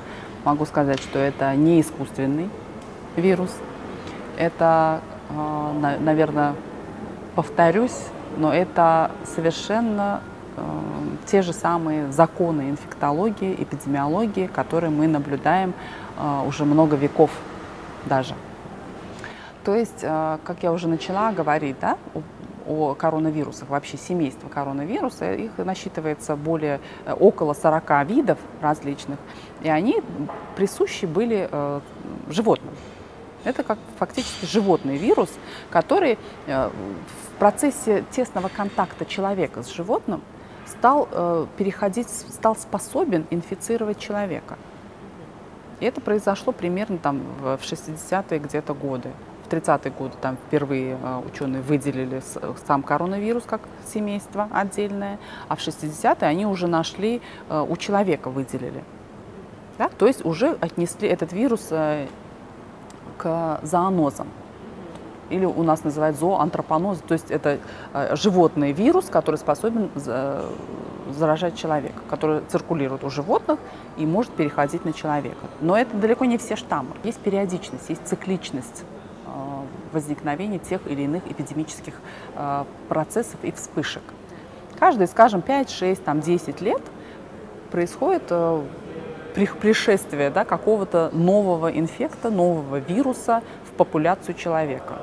могу сказать, что это не искусственный вирус. Это, э, наверное, повторюсь, но это совершенно э, те же самые законы инфектологии, эпидемиологии, которые мы наблюдаем э, уже много веков даже. То есть, как я уже начала говорить, да, о коронавирусах, вообще семейство коронавируса, их насчитывается более, около 40 видов различных, и они присущи были э, животным. Это как фактически животный вирус, который э, в процессе тесного контакта человека с животным стал э, переходить, стал способен инфицировать человека. И это произошло примерно там в 60-е где-то годы. В 30-е годы там впервые э, ученые выделили сам коронавирус как семейство отдельное, а в 60-е они уже нашли, у человека выделили. Да? То есть уже отнесли этот вирус к зоонозам. Или у нас называют зооантропоноз, то есть это э, животный вирус, который способен заражать человека, который циркулирует у животных и может переходить на человека. Но это далеко не все штаммы. Есть периодичность, есть цикличность э, возникновения тех или иных эпидемических э, процессов и вспышек. Каждые, скажем, 5, 6, там, 10 лет происходит пришествие да, какого-то нового инфекта, нового вируса в популяцию человека.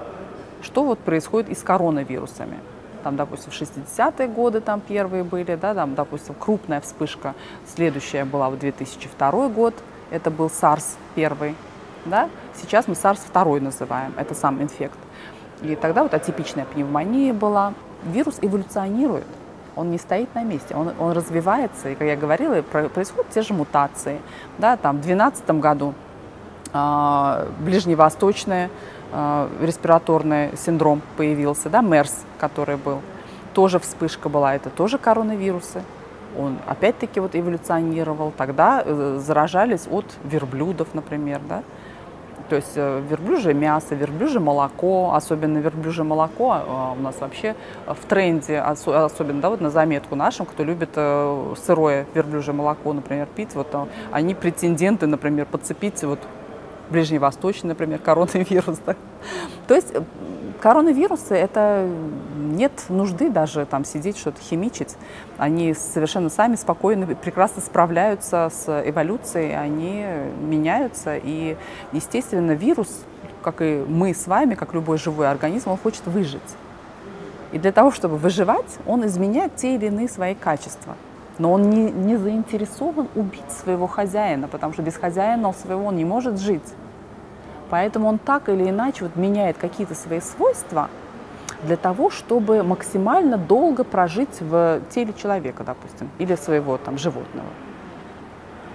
Что вот происходит и с коронавирусами? Там, допустим, в 60-е годы там первые были, да, там, допустим, крупная вспышка. Следующая была в 2002 год, это был SARS первый, да. Сейчас мы SARS второй называем, это сам инфект. И тогда вот атипичная пневмония была. Вирус эволюционирует он не стоит на месте, он, он развивается, и, как я говорила, происходят те же мутации. Да, там, в 2012 году э, ближневосточный э, респираторный синдром появился, да, МЕРС, который был, тоже вспышка была, это тоже коронавирусы. Он опять-таки вот эволюционировал, тогда э, заражались от верблюдов, например, да, то есть э, верблюжье мясо, верблюжье молоко, особенно верблюжье молоко у нас вообще в тренде, особенно да, вот на заметку нашим, кто любит сырое верблюжье молоко, например, пить, вот они претенденты, например, подцепить вот ближневосточный, например, коронавирус. (laughs) Да? То есть коронавирусы, это нет нужды даже там сидеть, что-то химичить. Они совершенно сами спокойно, прекрасно справляются с эволюцией, они меняются. И, естественно, вирус, как и мы с вами, как любой живой организм, он хочет выжить. И для того, чтобы выживать, он изменяет те или иные свои качества. Но он не, не заинтересован убить своего хозяина, потому что без хозяина своего он не может жить. Поэтому он так или иначе вот меняет какие-то свои свойства для того, чтобы максимально долго прожить в теле человека, допустим, или своего там животного.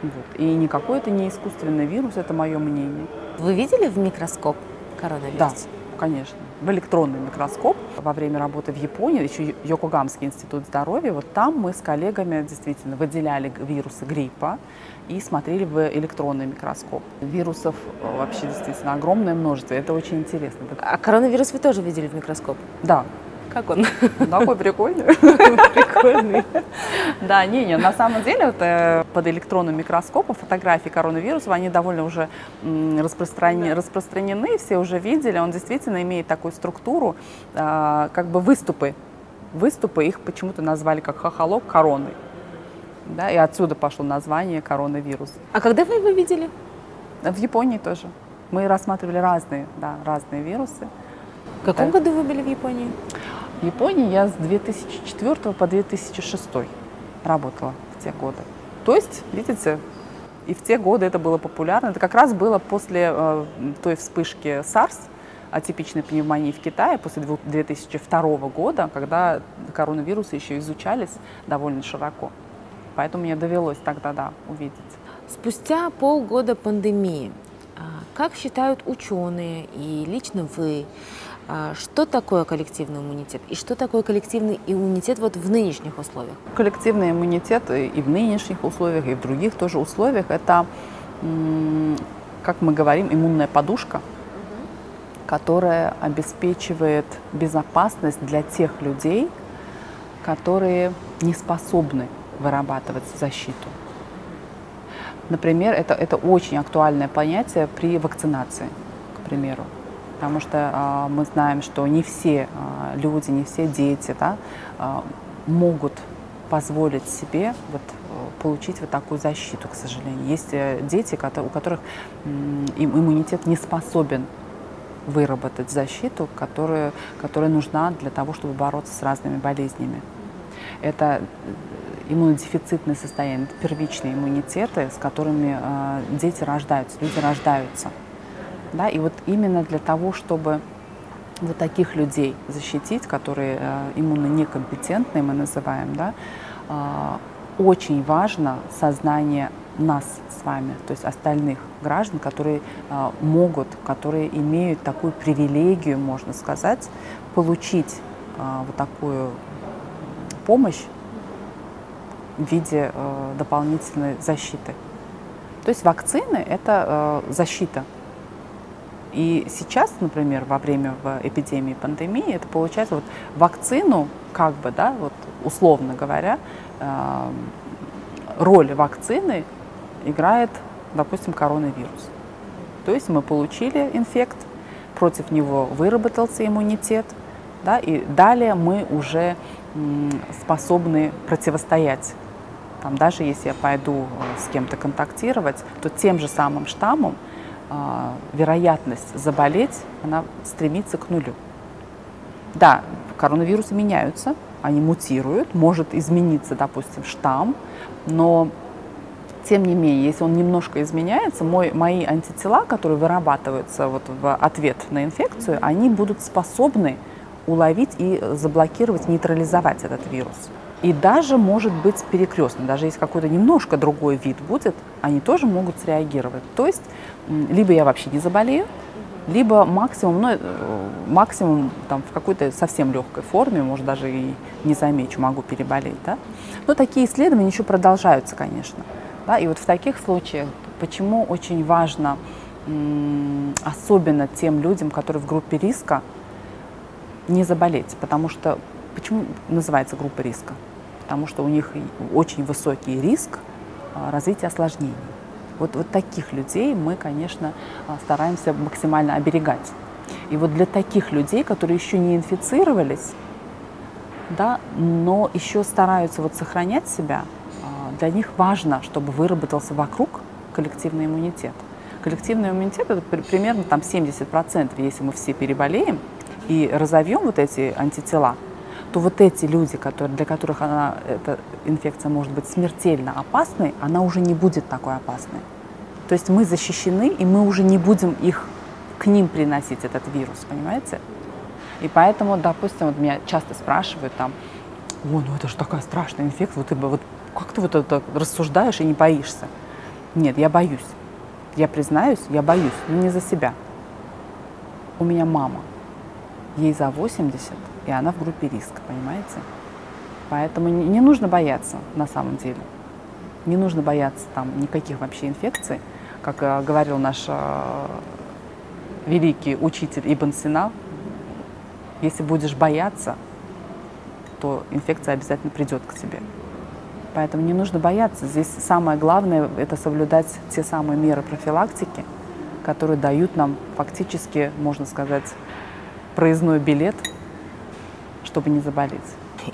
Вот. И никакой это не искусственный вирус, это мое мнение. Вы видели в микроскоп коронавирус? Да, конечно в электронный микроскоп во время работы в Японии, еще Йокогамский институт здоровья. Вот там мы с коллегами действительно выделяли вирусы гриппа и смотрели в электронный микроскоп. Вирусов э, вообще действительно огромное множество. Это очень интересно. А коронавирус вы тоже видели в микроскоп? Да, как он? Такой прикольный. (laughs) Прикольный. Да, не, не, на самом деле вот, э, под электронным микроскопом фотографии коронавируса, они довольно уже распространены, распространены, все уже видели. Он действительно имеет такую структуру, э, как бы выступы. Выступы, их почему-то назвали как хохолок короной. Да, и отсюда пошло название коронавирус. А когда вы его видели? В Японии тоже. Мы рассматривали разные, да, разные вирусы. В каком да. году вы были в Японии? В Японии я с 2004 по 2006 работала в те годы. То есть, видите, и в те годы это было популярно. Это как раз было после э, той вспышки SARS, атипичной пневмонии в Китае, после 2002 года, когда коронавирусы еще изучались довольно широко. Поэтому мне довелось тогда, да, увидеть. Спустя полгода пандемии, а, как считают ученые и лично вы, что такое коллективный иммунитет и что такое коллективный иммунитет вот в нынешних условиях? Коллективный иммунитет и в нынешних условиях, и в других тоже условиях – это, как мы говорим, иммунная подушка, которая обеспечивает безопасность для тех людей, которые не способны вырабатывать защиту. Например, это, это очень актуальное понятие при вакцинации, к примеру. Потому что э, мы знаем, что не все э, люди, не все дети да, э, могут позволить себе вот, получить вот такую защиту, к сожалению. Есть дети, у которых иммунитет не способен выработать защиту, которая, которая нужна для того, чтобы бороться с разными болезнями. Это иммунодефицитное состояние, это первичные иммунитеты, с которыми э, дети рождаются, люди рождаются. Да? И вот именно для того, чтобы вот таких людей защитить, которые э, иммунно некомпетентные, мы называем, да, э, очень важно сознание нас с вами, то есть остальных граждан, которые э, могут, которые имеют такую привилегию, можно сказать, получить э, вот такую помощь в виде э, дополнительной защиты. То есть вакцины – это э, защита. И сейчас, например, во время эпидемии, пандемии, это получается вот вакцину, как бы, да, вот условно говоря, э, роль вакцины играет, допустим, коронавирус. То есть мы получили инфект, против него выработался иммунитет, да, и далее мы уже способны противостоять там, даже если я пойду э, с кем-то контактировать, то тем же самым штаммом вероятность заболеть, она стремится к нулю. Да, коронавирусы меняются, они мутируют, может измениться, допустим, штамм, но тем не менее, если он немножко изменяется, мой, мои антитела, которые вырабатываются вот в ответ на инфекцию, они будут способны уловить и заблокировать, нейтрализовать этот вирус. И даже может быть перекрестно, даже если какой-то немножко другой вид будет, они тоже могут среагировать. То есть либо я вообще не заболею, либо максимум, ну, э, максимум там, в какой-то совсем легкой форме, может даже и не замечу, могу переболеть. Да? Но такие исследования еще продолжаются, конечно. Да? И вот в таких случаях, почему очень важно, особенно тем людям, которые в группе риска, не заболеть, потому что почему называется группа риска? потому что у них очень высокий риск а, развития осложнений. Вот, вот таких людей мы, конечно, а, стараемся максимально оберегать. И вот для таких людей, которые еще не инфицировались, да, но еще стараются вот сохранять себя, а, для них важно, чтобы выработался вокруг коллективный иммунитет. Коллективный иммунитет это примерно там 70%, если мы все переболеем и разовьем вот эти антитела, то вот эти люди, которые, для которых она, эта инфекция может быть смертельно опасной, она уже не будет такой опасной. То есть мы защищены, и мы уже не будем их к ним приносить этот вирус, понимаете? И поэтому, допустим, вот меня часто спрашивают там, о, ну это же такая страшная инфекция, вот, ты, вот как ты вот это рассуждаешь и не боишься? Нет, я боюсь. Я признаюсь, я боюсь, но не за себя. У меня мама, ей за 80, и она в группе риска, понимаете? Поэтому не, нужно бояться на самом деле. Не нужно бояться там никаких вообще инфекций. Как э, говорил наш э, великий учитель Ибн Сина, если будешь бояться, то инфекция обязательно придет к тебе. Поэтому не нужно бояться. Здесь самое главное – это соблюдать те самые меры профилактики, которые дают нам фактически, можно сказать, проездной билет чтобы не заболеть.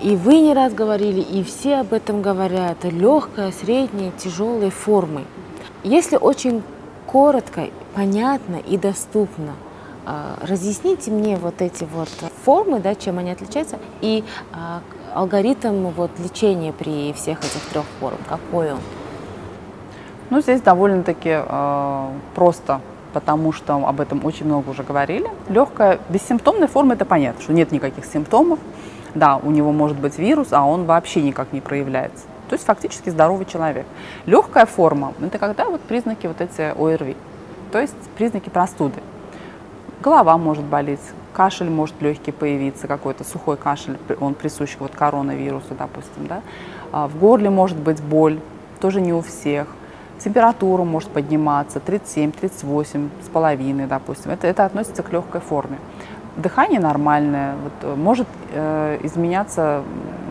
И вы не раз говорили, и все об этом говорят, легкая, средняя, тяжелой формы. Если очень коротко, понятно и доступно, а, разъясните мне вот эти вот формы, да, чем они отличаются, и а, алгоритм вот лечения при всех этих трех форм, какой он? Ну, здесь довольно-таки э, просто потому что об этом очень много уже говорили. Легкая, бессимптомная форма, это понятно, что нет никаких симптомов. Да, у него может быть вирус, а он вообще никак не проявляется. То есть фактически здоровый человек. Легкая форма – это когда вот признаки вот эти ОРВИ, то есть признаки простуды. Голова может болеть, кашель может легкий появиться, какой-то сухой кашель, он присущ вот коронавирусу, допустим, да. А в горле может быть боль, тоже не у всех – Температура может подниматься 37-38 с половиной, допустим. Это, это относится к легкой форме. Дыхание нормальное, вот, э, может э, изменяться,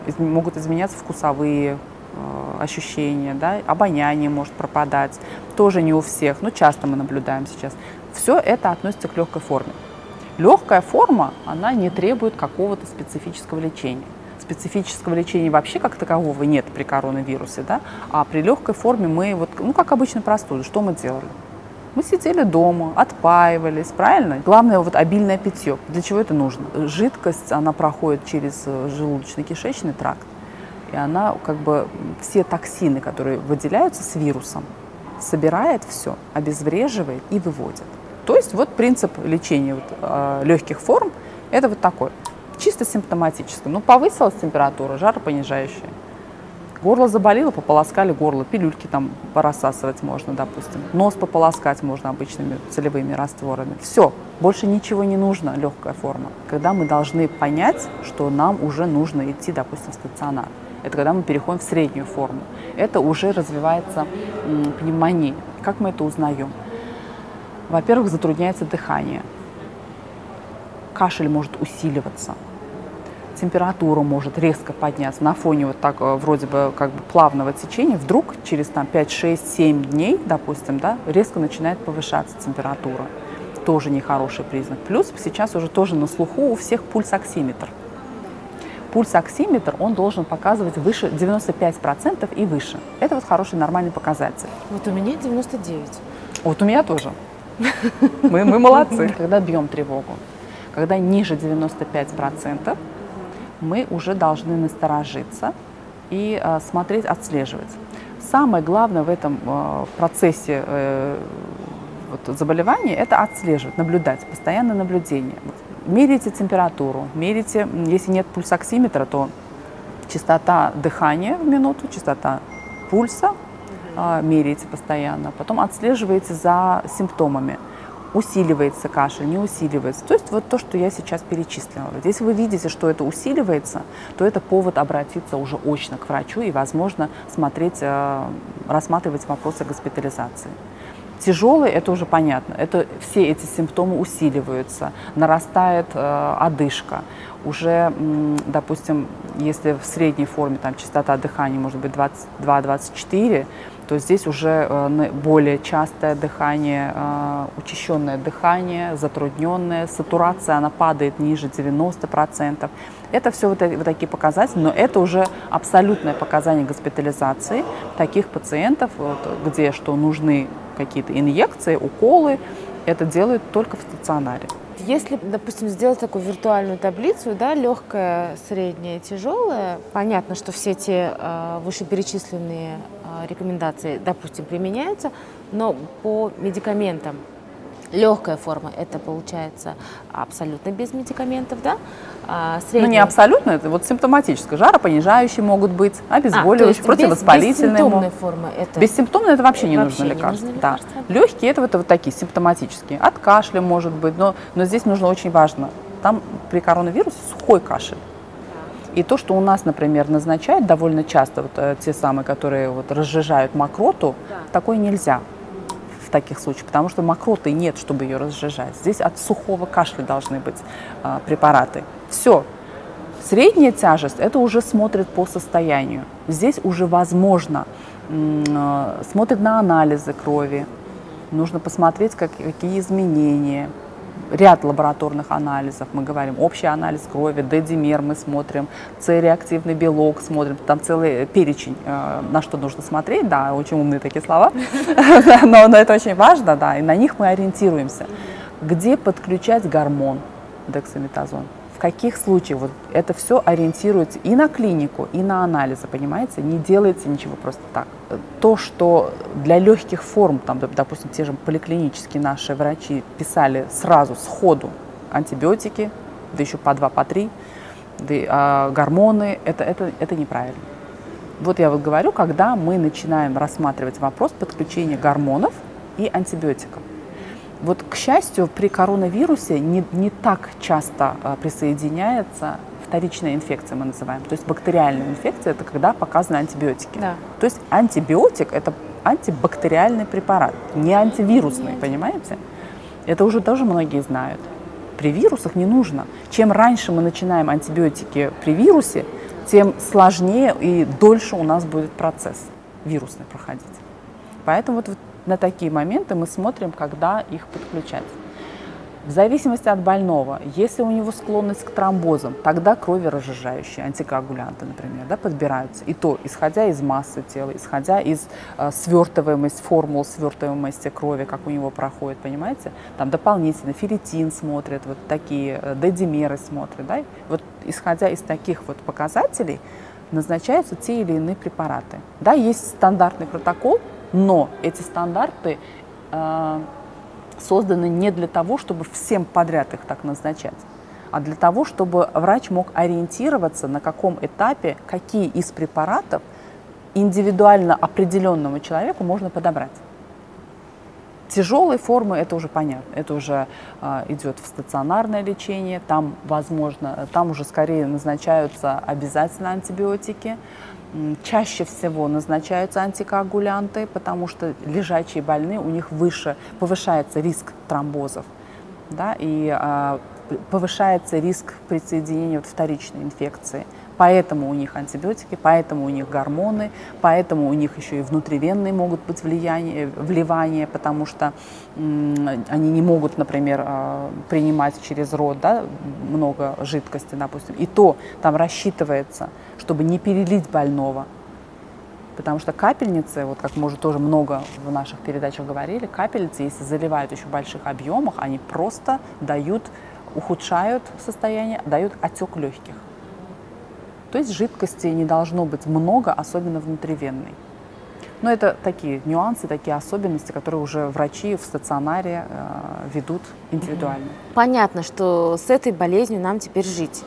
из, могут изменяться вкусовые э, ощущения, да, обоняние может пропадать, тоже не у всех, но часто мы наблюдаем сейчас. Все это относится к легкой форме. Легкая форма, она не требует какого-то специфического лечения. Специфического лечения вообще как такового нет при коронавирусе, да? а при легкой форме мы, вот, ну как обычно простуду, что мы делали? Мы сидели дома, отпаивались, правильно? Главное вот обильное питье. Для чего это нужно? Жидкость, она проходит через э, желудочно-кишечный тракт, и она как бы все токсины, которые выделяются с вирусом, собирает все, обезвреживает и выводит. То есть вот принцип лечения вот, э, легких форм – это вот такой, чисто симптоматический. Ну, повысилась температура, жаропонижающая. Горло заболело, пополоскали горло, пилюльки там порассасывать можно, допустим. Нос пополоскать можно обычными целевыми растворами. Все, больше ничего не нужно, легкая форма. Когда мы должны понять, что нам уже нужно идти, допустим, в стационар. Это когда мы переходим в среднюю форму. Это уже развивается пневмония. Как мы это узнаем? Во-первых, затрудняется дыхание. Кашель может усиливаться температура может резко подняться на фоне вот так э, вроде бы как бы плавного течения, вдруг через там 5, 6, 7 дней, допустим, да, резко начинает повышаться температура. Тоже нехороший признак. Плюс сейчас уже тоже на слуху у всех пульсоксиметр. Пульсоксиметр, он должен показывать выше 95% и выше. Это вот хороший нормальный показатель. Вот у меня 99. Вот у меня тоже. Мы, мы молодцы. Когда бьем тревогу, когда ниже 95%, мы уже должны насторожиться и э, смотреть, отслеживать. Самое главное в этом э, процессе э, заболевания – это отслеживать, наблюдать, постоянное наблюдение. Мерите температуру, мерите, если нет пульсоксиметра, то частота дыхания в минуту, частота пульса э, меряете постоянно, потом отслеживаете за симптомами – усиливается кашель, не усиливается. То есть вот то, что я сейчас перечислила. Если вы видите, что это усиливается, то это повод обратиться уже очно к врачу и, возможно, смотреть, э, рассматривать вопросы госпитализации. Тяжелый, это уже понятно, это все эти симптомы усиливаются, нарастает э, одышка. Уже, допустим, если в средней форме там частота дыхания может быть 22-24, то здесь уже э, более частое дыхание, э, учащенное дыхание, затрудненное, сатурация, она падает ниже 90%. Это все вот, вот такие показатели, но это уже абсолютное показание госпитализации таких пациентов, где что нужны какие-то инъекции, уколы, это делают только в стационаре. Если, допустим, сделать такую виртуальную таблицу, да, легкая, средняя, тяжелая, понятно, что все те э, вышеперечисленные э, рекомендации, допустим, применяются, но по медикаментам Легкая форма – это получается абсолютно без медикаментов, да? А, средняя... Ну, не абсолютно, это вот симптоматическое. Жаропонижающие могут быть, обезболивающие, а, противовоспалительные. Бессимптомная форма – это… Бессимптомная – это вообще не вообще нужно лекарство. Не нужно лекарство. Да. Легкие – это вот, вот такие симптоматические. От кашля может быть, но, но здесь нужно очень важно. Там при коронавирусе сухой кашель. И то, что у нас, например, назначают довольно часто, вот, э, те самые, которые вот, разжижают мокроту, да. такое нельзя таких случаях, потому что мокроты нет, чтобы ее разжижать. Здесь от сухого кашля должны быть э, препараты. Все. Средняя тяжесть, это уже смотрит по состоянию. Здесь уже возможно, э, смотрит на анализы крови, нужно посмотреть, как, какие изменения, ряд лабораторных анализов. Мы говорим общий анализ крови, дедимер мы смотрим, С-реактивный белок смотрим. Там целый перечень, э, на что нужно смотреть. Да, очень умные такие слова. (laughs) но это очень важно, да, и на них мы ориентируемся. Где подключать гормон дексаметазон? в каких случаях вот это все ориентируется и на клинику, и на анализы, понимаете? Не делается ничего просто так. То, что для легких форм, там, допустим, те же поликлинические наши врачи писали сразу, сходу антибиотики, да еще по два, по три, да, а гормоны, это, это, это неправильно. Вот я вот говорю, когда мы начинаем рассматривать вопрос подключения гормонов и антибиотиков. Вот, к счастью, при коронавирусе не, не так часто а, присоединяется вторичная инфекция, мы называем. То есть бактериальная инфекция – это когда показаны антибиотики. Да. То есть антибиотик – это антибактериальный препарат, не антивирусный, понимаете? Это уже тоже многие знают. При вирусах не нужно. Чем раньше мы начинаем антибиотики при вирусе, тем сложнее и дольше у нас будет процесс вирусный проходить. Поэтому вот на такие моменты мы смотрим, когда их подключать. В зависимости от больного, если у него склонность к тромбозам, тогда кроверазжижающие, антикоагулянты, например, да, подбираются. И то, исходя из массы тела, исходя из э, свертываемости, формул свертываемости крови, как у него проходит, понимаете? Там дополнительно ферритин смотрят, вот такие, э, дедимеры смотрят, да? Вот исходя из таких вот показателей, назначаются те или иные препараты. Да, есть стандартный протокол, но эти стандарты э, созданы не для того, чтобы всем подряд их так назначать, а для того, чтобы врач мог ориентироваться, на каком этапе какие из препаратов индивидуально определенному человеку можно подобрать. Тяжелые формы это уже понятно, это уже э, идет в стационарное лечение, там возможно, там уже скорее назначаются обязательно антибиотики, Чаще всего назначаются антикоагулянты, потому что лежачие больные, у них выше, повышается риск тромбозов. Да, и а, повышается риск присоединения вот, вторичной инфекции. Поэтому у них антибиотики, поэтому у них гормоны, поэтому у них еще и внутривенные могут быть влияние, вливания, потому что они не могут, например, а, принимать через рот да, много жидкости, допустим. И то там рассчитывается, чтобы не перелить больного. Потому что капельницы, вот как мы уже тоже много в наших передачах говорили, капельницы, если заливают еще в больших объемах, они просто дают, ухудшают состояние, дают отек легких. То есть жидкости не должно быть много, особенно внутривенной. Но это такие нюансы, такие особенности, которые уже врачи в стационаре э, ведут индивидуально. Понятно, что с этой болезнью нам теперь жить.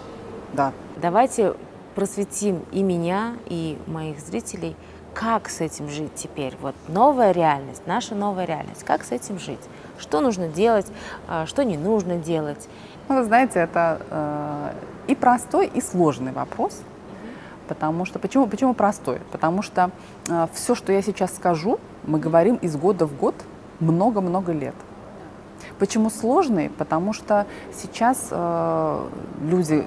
Да. Давайте просветим и меня, и моих зрителей, как с этим жить теперь. Вот новая реальность, наша новая реальность. Как с этим жить? Что нужно делать, э, что не нужно делать? Ну, вы знаете, это э, и простой, и сложный вопрос. Потому что, почему, почему простой? Потому что э, все, что я сейчас скажу, мы говорим из года в год много-много лет. Почему сложный? Потому что сейчас э, люди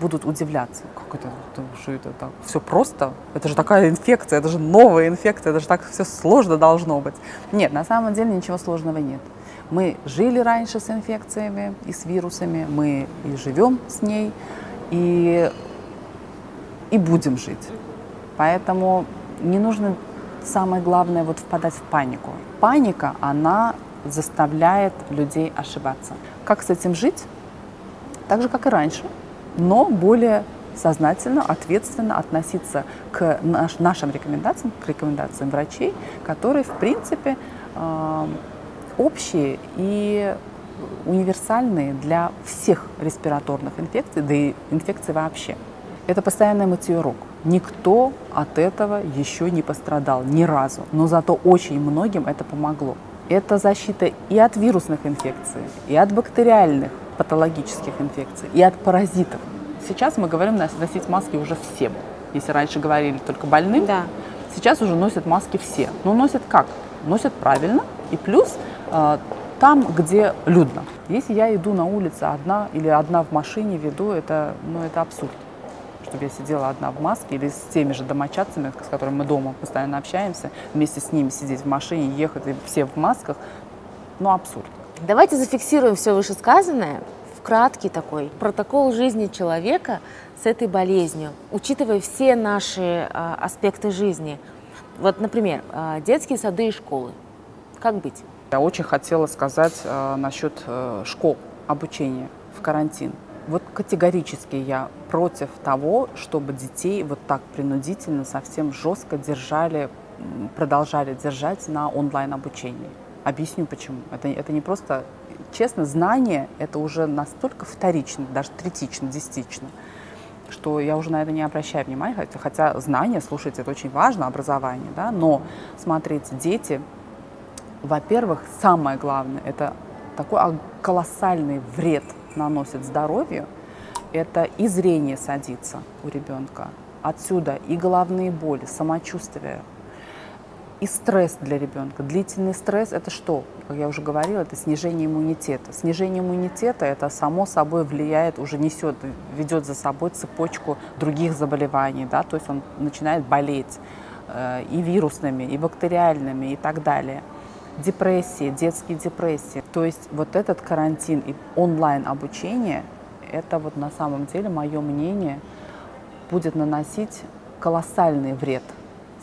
будут удивляться, как это, это что это так, все просто, это же такая инфекция, это же новая инфекция, это же так все сложно должно быть. Нет, на самом деле ничего сложного нет. Мы жили раньше с инфекциями и с вирусами, мы и живем с ней, и и будем жить. Поэтому не нужно, самое главное, вот впадать в панику. Паника, она заставляет людей ошибаться. Как с этим жить? Так же, как и раньше, но более сознательно, ответственно относиться к наш, нашим рекомендациям, к рекомендациям врачей, которые, в принципе, э, общие и универсальные для всех респираторных инфекций, да и инфекций вообще. Это постоянный мытье рук. Никто от этого еще не пострадал ни разу, но зато очень многим это помогло. Это защита и от вирусных инфекций, и от бактериальных патологических инфекций, и от паразитов. Сейчас мы говорим носить маски уже всем. Если раньше говорили только больным, да. сейчас уже носят маски все. Но носят как? Носят правильно и плюс э, там, где людно. Если я иду на улице одна или одна в машине веду, это, ну, это абсурд чтобы я сидела одна в маске или с теми же домочадцами, с которыми мы дома постоянно общаемся, вместе с ними сидеть в машине, ехать, и все в масках, ну, абсурд. Давайте зафиксируем все вышесказанное в краткий такой протокол жизни человека с этой болезнью, учитывая все наши э, аспекты жизни. Вот, например, э, детские сады и школы. Как быть? Я очень хотела сказать э, насчет э, школ обучения в карантин. Вот категорически я против того, чтобы детей вот так принудительно, совсем жестко держали, продолжали держать на онлайн-обучении. Объясню почему. Это, это не просто, честно, знание, это уже настолько вторично, даже третично, десятично, что я уже на это не обращаю внимания, хотя, хотя знание, слушайте, это очень важно, образование, да, но смотрите, дети, во-первых, самое главное, это такой колоссальный вред – наносит здоровью, это и зрение садится у ребенка. Отсюда и головные боли, самочувствие. и стресс для ребенка. Длительный стресс – это что? Как я уже говорила, это снижение иммунитета. Снижение иммунитета – это само собой влияет, уже несет, ведет за собой цепочку других заболеваний, да, то есть он начинает болеть э, и вирусными, и бактериальными, и так далее. Депрессии, детские депрессии. То есть вот этот карантин и онлайн обучение, это вот на самом деле, мое мнение, будет наносить колоссальный вред –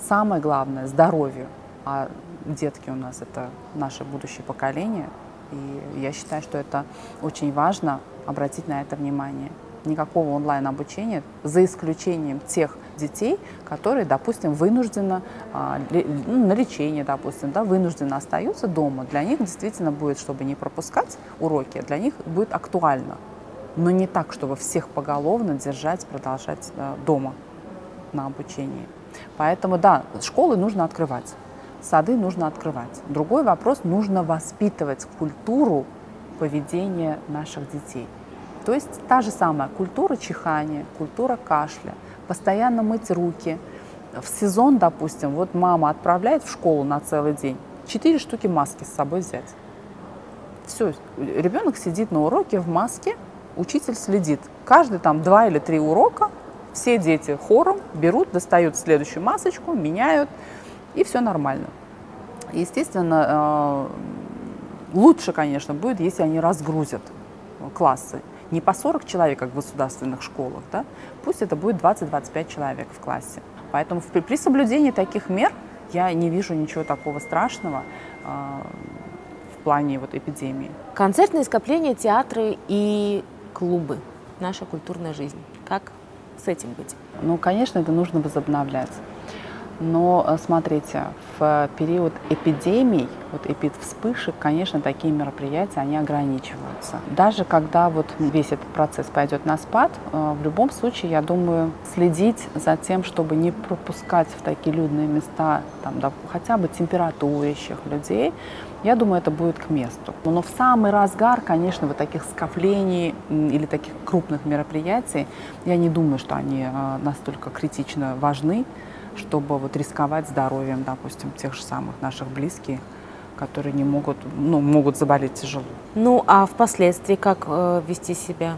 самое главное – здоровью. А детки у нас – это наше будущее поколение. И я считаю, что это очень важно обратить на это внимание. Никакого онлайн-обучения, за исключением тех детей, которые, допустим, вынужденно а, ну, на лечение, допустим, да, вынужденно остаются дома. Для них действительно будет, чтобы не пропускать уроки, для них будет актуально. Но не так, чтобы всех поголовно держать, продолжать а, дома на обучении. Поэтому, да, школы нужно открывать, сады нужно открывать. Другой вопрос, нужно воспитывать культуру поведения наших детей. То есть та же самая культура чихания, культура кашля, постоянно мыть руки. В сезон, допустим, вот мама отправляет в школу на целый день, четыре штуки маски с собой взять. Все, ребенок сидит на уроке в маске, учитель следит. Каждый там два или три урока все дети хором берут, достают следующую масочку, меняют, и все нормально. Естественно, э, лучше, конечно, будет, если они разгрузят классы. Не по 40 человек, как в государственных школах, да? пусть это будет 20-25 человек в классе. Поэтому при, соблюдении таких мер я не вижу ничего такого страшного э, в плане вот, эпидемии. Концертные скопления, театры и клубы. Наша культурная жизнь. Как с этим быть? Ну, конечно, это нужно возобновлять. Но э, смотрите, в период эпидемий, вот эпидвспышек, конечно, такие мероприятия, они ограничиваются. Даже когда вот весь этот процесс пойдет на спад, э, в любом случае, я думаю, следить за тем, чтобы не пропускать в такие людные места там, хотя бы температурящих людей, я думаю, это будет к месту. Но в самый разгар, конечно, вот таких скоплений или таких крупных мероприятий, я не думаю, что они э, настолько критично важны, чтобы вот рисковать здоровьем, допустим, тех же самых наших близких, которые не могут, ну, могут заболеть тяжело. Ну, а впоследствии как э, вести себя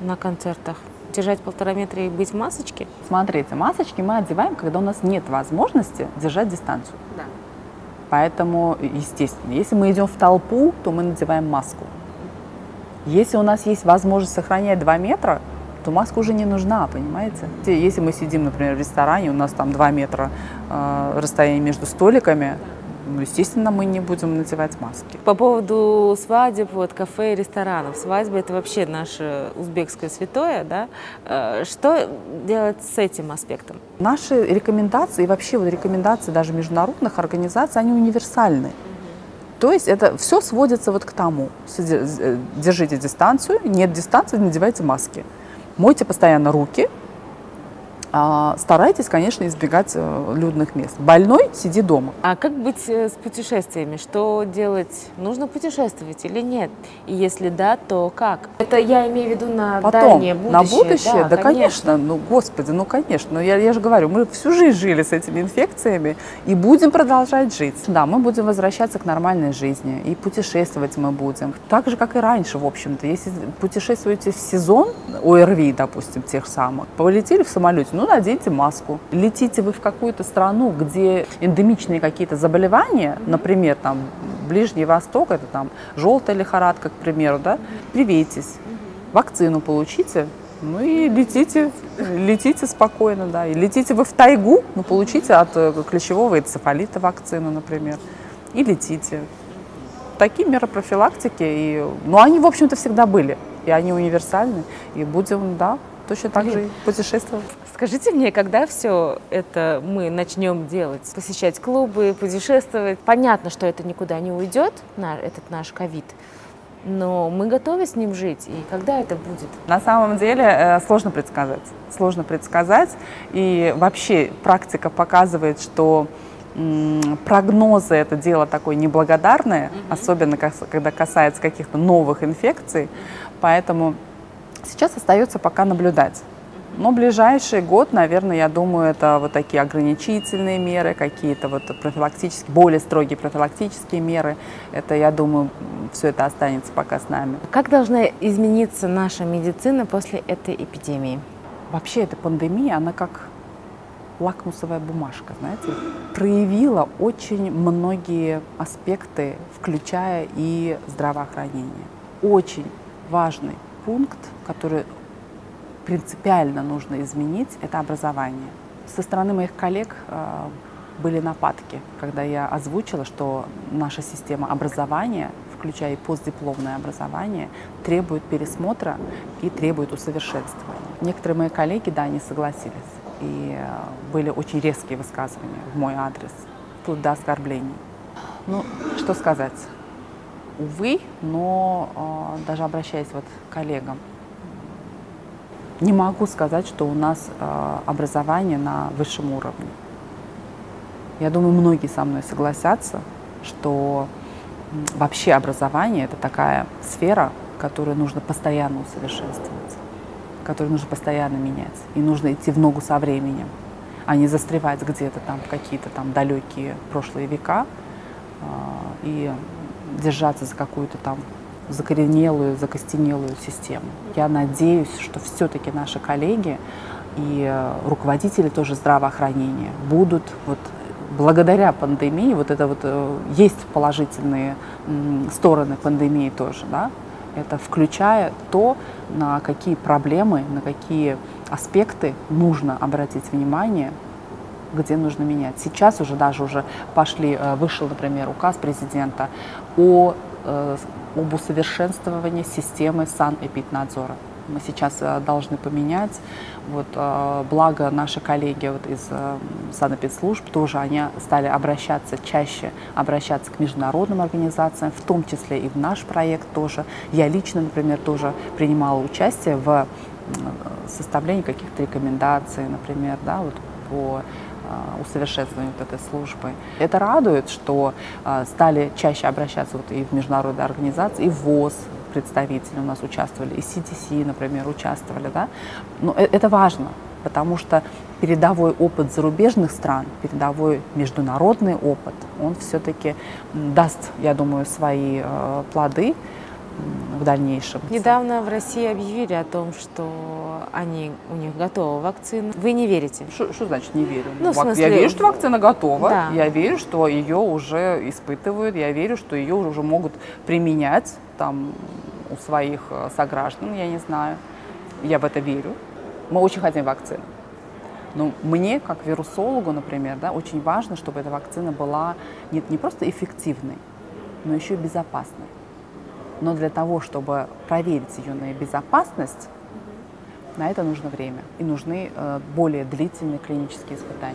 на концертах? Держать полтора метра и быть в масочке? Смотрите, масочки мы одеваем, когда у нас нет возможности держать дистанцию. Да. Поэтому, естественно, если мы идем в толпу, то мы надеваем маску. Если у нас есть возможность сохранять 2 метра, то маска уже не нужна, понимаете? Если мы сидим, например, в ресторане, у нас там 2 метра э, расстояние между столиками, ну, естественно, мы не будем надевать маски. По поводу свадеб, вот, кафе и ресторанов. Свадьба – это вообще наше узбекское святое, да? Э, что делать с этим аспектом? Наши рекомендации, и вообще вот рекомендации даже международных организаций, они универсальны. То есть это все сводится вот к тому. Э, держите дистанцию, нет дистанции, надевайте маски. Мойте постоянно руки, старайтесь, конечно, избегать э, людных мест. Больной – сиди дома. А как быть э, с путешествиями? Что делать? Нужно путешествовать или нет? И если да, то как? Это я имею в виду на Потом, дальнее будущее. На будущее? Да, да конечно. конечно. Ну, господи, ну, конечно. Но я, я же говорю, мы всю жизнь жили с этими инфекциями и будем продолжать жить. Да, мы будем возвращаться к нормальной жизни. И путешествовать мы будем. Так же, как и раньше, в общем-то. Если путешествуете в сезон ОРВИ, допустим, тех самых, полетели в самолете, ну, ну, наденьте маску. Летите вы в какую-то страну, где эндемичные какие-то заболевания, например, там, Ближний Восток, это там желтая лихорадка, к примеру, да, привейтесь, вакцину получите, ну и летите, летите спокойно, да. И летите вы в тайгу, ну получите от э, клещевого энцефалита вакцину, например, и летите. Такие меры профилактики, и, ну они, в общем-то, всегда были, и они универсальны, и будем, да, точно так же путешествовать. Скажите мне, когда все это мы начнем делать? Посещать клубы, путешествовать? Понятно, что это никуда не уйдет, этот наш ковид. Но мы готовы с ним жить, и когда это будет? На самом деле э, сложно предсказать. Сложно предсказать. И вообще практика показывает, что прогнозы это дело такое неблагодарное, mm-hmm. особенно когда касается каких-то новых инфекций. Поэтому сейчас остается пока наблюдать Но ближайший год, наверное, я думаю, это вот такие ограничительные меры, какие-то вот профилактические, более строгие профилактические меры. Это, я думаю, все это останется пока с нами. Как должна измениться наша медицина после этой эпидемии? Вообще эта пандемия, она как лакмусовая бумажка, знаете, проявила очень многие аспекты, включая и здравоохранение. Очень важный пункт, который принципиально нужно изменить, это образование. Со стороны моих коллег э, были нападки, когда я озвучила, что наша система образования, включая и постдипломное образование, требует пересмотра и требует усовершенствования. Некоторые мои коллеги, да, не согласились. И э, были очень резкие высказывания в мой адрес, вплоть до оскорблений. Ну, что сказать? Увы, но э, даже обращаясь вот к коллегам, не могу сказать, что у нас э, образование на высшем уровне. Я думаю, многие со мной согласятся, что вообще образование это такая сфера, которую нужно постоянно усовершенствовать, которую нужно постоянно менять. И нужно идти в ногу со временем, а не застревать где-то там в какие-то там далекие прошлые века э, и держаться за какую-то там закоренелую, закостенелую систему. Я надеюсь, что все-таки наши коллеги и э, руководители тоже здравоохранения будут вот благодаря пандемии, вот это вот э, есть положительные стороны пандемии тоже, да, это включая то, на какие проблемы, на какие аспекты нужно обратить внимание, где нужно менять. Сейчас уже даже уже пошли, э, вышел, например, указ президента о об усовершенствовании системы санэпиднадзора. Мы сейчас э, должны поменять. Вот, э, благо наши коллеги вот из э, санэпидслужб тоже они стали обращаться чаще, обращаться к международным организациям, в том числе и в наш проект тоже. Я лично, например, тоже принимала участие в составлении каких-то рекомендаций, например, да, вот по усовершенствованию вот этой службы. Это радует, что э, стали чаще обращаться вот и в международные организации, и в ВОЗ, представители у нас участвовали, и CDC, например, участвовали, да. Но э, это важно, потому что передовой опыт зарубежных стран, передовой международный опыт, он все-таки даст, я думаю, свои э, плоды, в дальнейшем. Недавно в России объявили о том, что они, у них готова вакцина. Вы не верите? Что значит не верю? Ну, в смысле... Я верю, что вакцина готова. Да. Я верю, что ее уже испытывают. Я верю, что ее уже могут применять там у своих э, сограждан, я не знаю. Я в это верю. Мы очень хотим вакцины. Но мне, как вирусологу, например, да, очень важно, чтобы эта вакцина была не, не просто эффективной, но еще и безопасной. Но для того, чтобы проверить ее на безопасность, на это нужно время и нужны э, более длительные клинические испытания.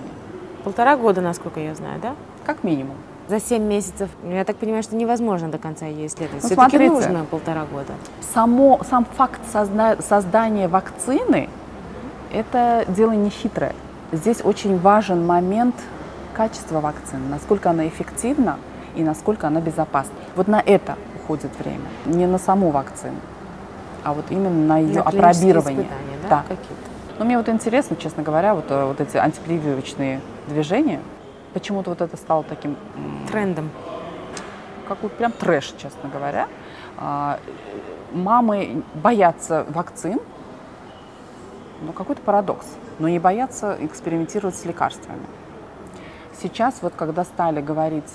Полтора года, насколько я знаю, да? Как минимум. За 7 месяцев, я так понимаю, что невозможно до конца ее исследовать. Ну, Все-таки смотрите, нужно полтора года. Само, сам факт созда- создания вакцины – это дело не хитрое. Здесь очень важен момент качества вакцины, насколько она эффективна и насколько она безопасна. Вот на это уходит время. Не на саму вакцину, а вот именно на ее на опробирование. да? да. Какие-то. Но мне вот интересно, честно говоря, вот, э, вот эти антипрививочные движения, почему-то вот это стало таким... Трендом. Какой прям трэш, честно говоря. А, мамы боятся вакцин, ну какой-то парадокс, но не боятся экспериментировать с лекарствами. Сейчас вот когда стали говорить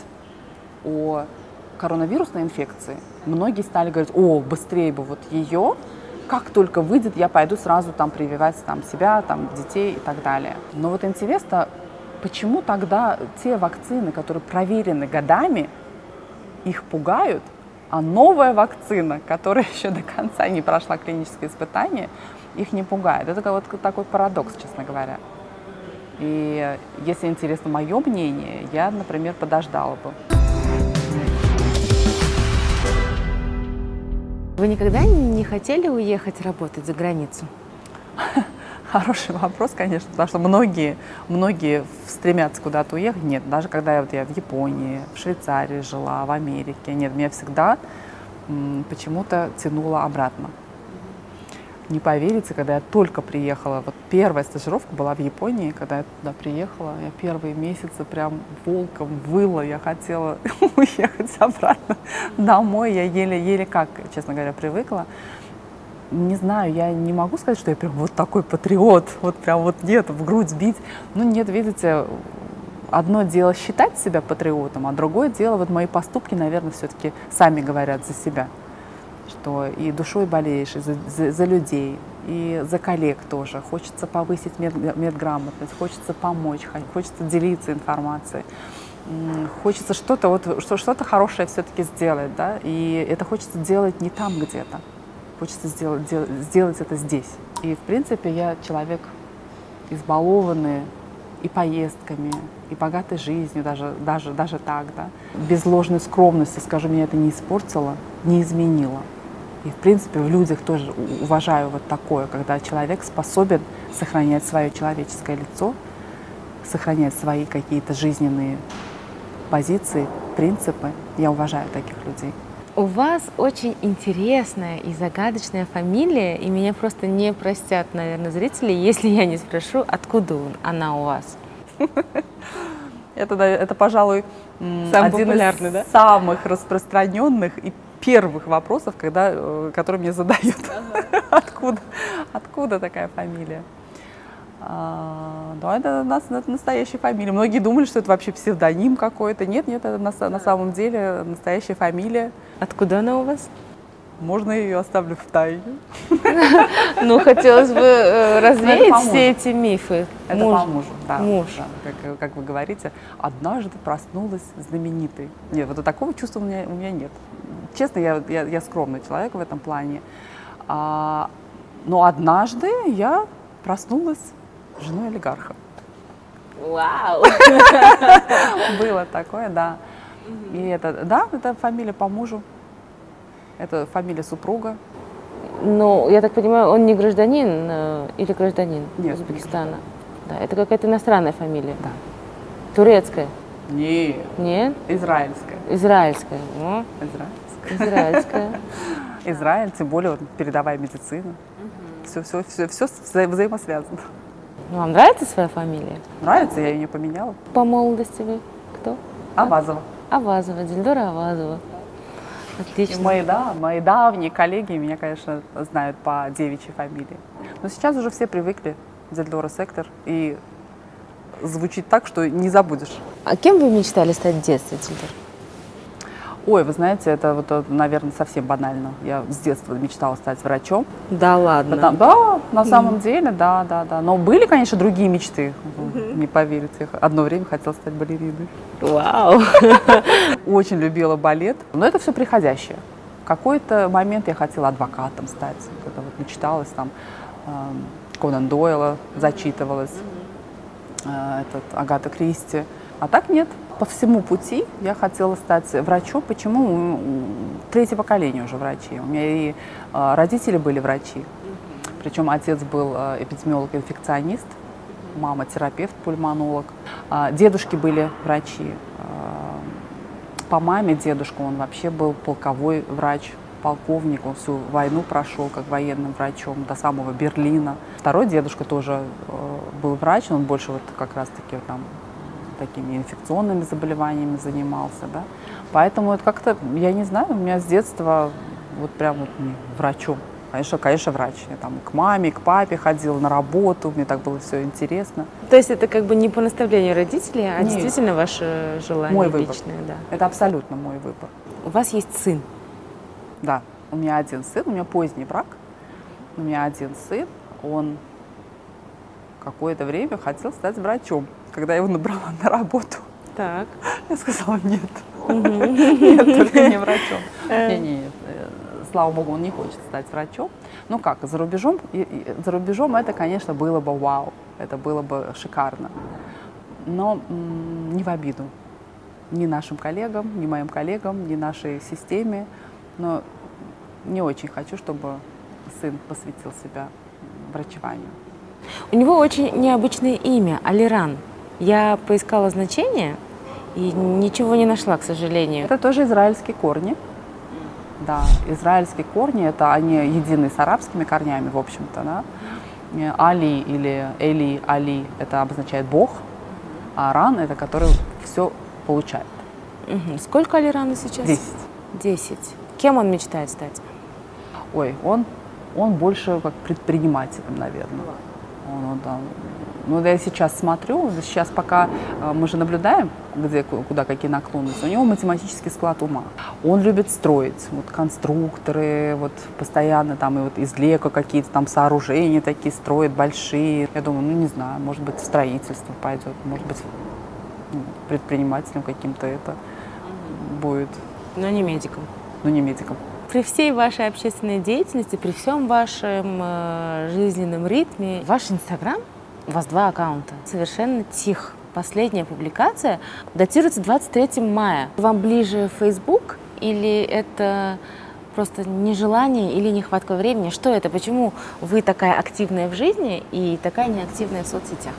о коронавирусной инфекции, многие стали говорить, о, быстрее бы вот ее, как только выйдет, я пойду сразу там прививать там, себя, там, детей и так далее. Но вот интересно, почему тогда те вакцины, которые проверены годами, их пугают, а новая вакцина, которая (laughs) еще до конца не прошла клинические испытания, их не пугает. Это вот такой парадокс, честно говоря. И если интересно мое мнение, я, например, подождала бы. Вы никогда не хотели уехать работать за границу? (laughs) Хороший вопрос, конечно, потому что многие, многие стремятся куда-то уехать. Нет, даже когда я, вот я в Японии, в Швейцарии жила, в Америке, нет, меня всегда почему-то тянуло обратно. Не поверите, когда я только приехала, вот первая стажировка была в Японии, когда я туда приехала, я первые месяцы прям волком выла, я хотела (laughs) уехать обратно домой, я еле-еле как, честно говоря, привыкла. Не знаю, я не могу сказать, что я прям вот такой патриот, вот прям вот нет, в грудь бить. Ну нет, видите, одно дело считать себя патриотом, а другое дело, вот мои поступки, наверное, все-таки сами говорят за себя что и душой болеешь, и за, за, за людей, и за коллег тоже. Хочется повысить мед, медграмотность, хочется помочь, хочется делиться информацией. Хочется что-то вот, что-то хорошее все-таки сделать, да, и это хочется делать не там где-то, хочется сделать, дел, сделать это здесь. И, в принципе, я человек избалованный и поездками, и богатой жизнью, даже, даже, даже так, да. Без ложной скромности, скажу, меня это не испортило, не изменило. И, в принципе, в людях тоже уважаю вот такое, когда человек способен сохранять свое человеческое лицо, сохранять свои какие-то жизненные позиции, принципы. Я уважаю таких людей. У вас очень интересная и загадочная фамилия, и меня просто не простят, наверное, зрители, (laughs) если я не спрошу, откуда она у вас. Это, это пожалуй, Самый один из да? самых распространенных и первых вопросов, когда, э, которые мне задают. Ага. откуда, откуда такая фамилия? А, ну, это, это настоящая фамилия. Многие думали, что это вообще псевдоним какой-то. Нет, нет, это на, на самом деле настоящая фамилия. Откуда она у вас? Можно ее оставлю в тайне. (laughs) Ну, хотелось бы э, развеять все эти мифы. Это по мужу, да. Муж. Как, как вы говорите, однажды проснулась знаменитой. Нет, вот такого чувства у меня, у меня нет. Честно, я, я, я скромный человек в этом плане. А, но однажды я проснулась женой олигарха. Вау! (laughs) Было такое, да. И это, да, это фамилия по мужу. Это фамилия супруга. Ну, я так понимаю, он не гражданин э, или гражданин Нет, Узбекистана? Да, это какая-то иностранная фамилия. Да. Турецкая? Нет. Нет? Израильская. Израильская. О. Израильская. Израильская. (laughs) Израиль, тем более вот, передовая медицина. Все, все, все, все вза взаимосвязано. Ну, вам нравится своя фамилия? Нравится, я ее не поменяла. По молодости вы кто? Авазова. Авазова, Дильдора Авазова. Отлично. мои, да, мои давние коллеги меня, конечно, знают по девичьей фамилии. Но сейчас уже все привыкли Зельдора Сектор. И звучит так, что не забудешь. А кем вы мечтали стать в детстве, Зельдор? Ой, вы знаете, это вот, наверное, совсем банально. Я с детства мечтала стать врачом. Да ладно? Потому, да, на самом деле, да, да, да. Но были, конечно, другие мечты. Не поверите. Одно время хотела стать балериной. Вау! (laughs) Очень любила балет. Но это все приходящее. В какой-то момент я хотела адвокатом стать. Когда вот мечталась там эм, Конан Дойла, зачитывалась, э, этот, Агата Кристи. А так нет по всему пути я хотела стать врачом. Почему? Третье поколение уже врачей. У меня и а, родители были врачи. Причем отец был а, эпидемиолог-инфекционист, мама терапевт, пульмонолог. А, дедушки были врачи. По маме дедушка, он вообще был полковой врач, полковник, он всю войну прошел как военным врачом до самого Берлина. Второй дедушка тоже был врач, он больше вот как раз-таки там такими инфекционными заболеваниями занимался, да. Поэтому это как-то, я не знаю, у меня с детства вот прям вот врачом. Конечно, конечно, врач. Я там к маме, к папе ходила на работу, мне так было все интересно. То есть это как бы не по наставлению родителей, а Нет. действительно ваше желание мой выбор. личное, да. Это абсолютно мой выбор. У вас есть сын? Да, у меня один сын, у меня поздний брак. У меня один сын, он какое-то время хотел стать врачом когда я его набрала на работу. Так. Я сказала, нет. Нет, только не врачом. Э. Нет, нет, э, слава богу, он не хочет стать врачом. Ну как, за рубежом, за рубежом это, конечно, было бы вау, это было бы шикарно. Но не в обиду ни нашим коллегам, ни моим коллегам, ни нашей системе. Но не очень хочу, чтобы сын посвятил себя врачеванию. У него очень необычное имя – Алиран. Я поискала значение и ничего не нашла, к сожалению. Это тоже израильские корни. Да, израильские корни, это они едины с арабскими корнями, в общем-то, да. Али или Эли, Али, это обозначает Бог, а Аран это который все получает. Мгм. Сколько Алирану сейчас? Десять. Десять. Кем он мечтает стать? Ой, он, он больше как предпринимателем, наверное. Он, вот, да. Ну, я сейчас смотрю, сейчас пока э, мы же наблюдаем, где, ку- куда какие наклонности, у него математический склад ума. Он любит строить, вот конструкторы, вот постоянно там и вот из лего какие-то там сооружения такие строит, большие. Я думаю, ну, не знаю, может быть, в строительство пойдет, может быть, ну, предпринимателем каким-то это будет, Но не медиком. ну, не медиком. При всей вашей общественной деятельности, при всем вашем э, жизненном ритме, ваш Инстаграм, у вас два аккаунта, совершенно тих. Последняя публикация датируется 23 мая. Вам ближе Facebook или это просто нежелание или нехватка времени? Что это? Почему вы такая активная в жизни и такая неактивная в соцсетях?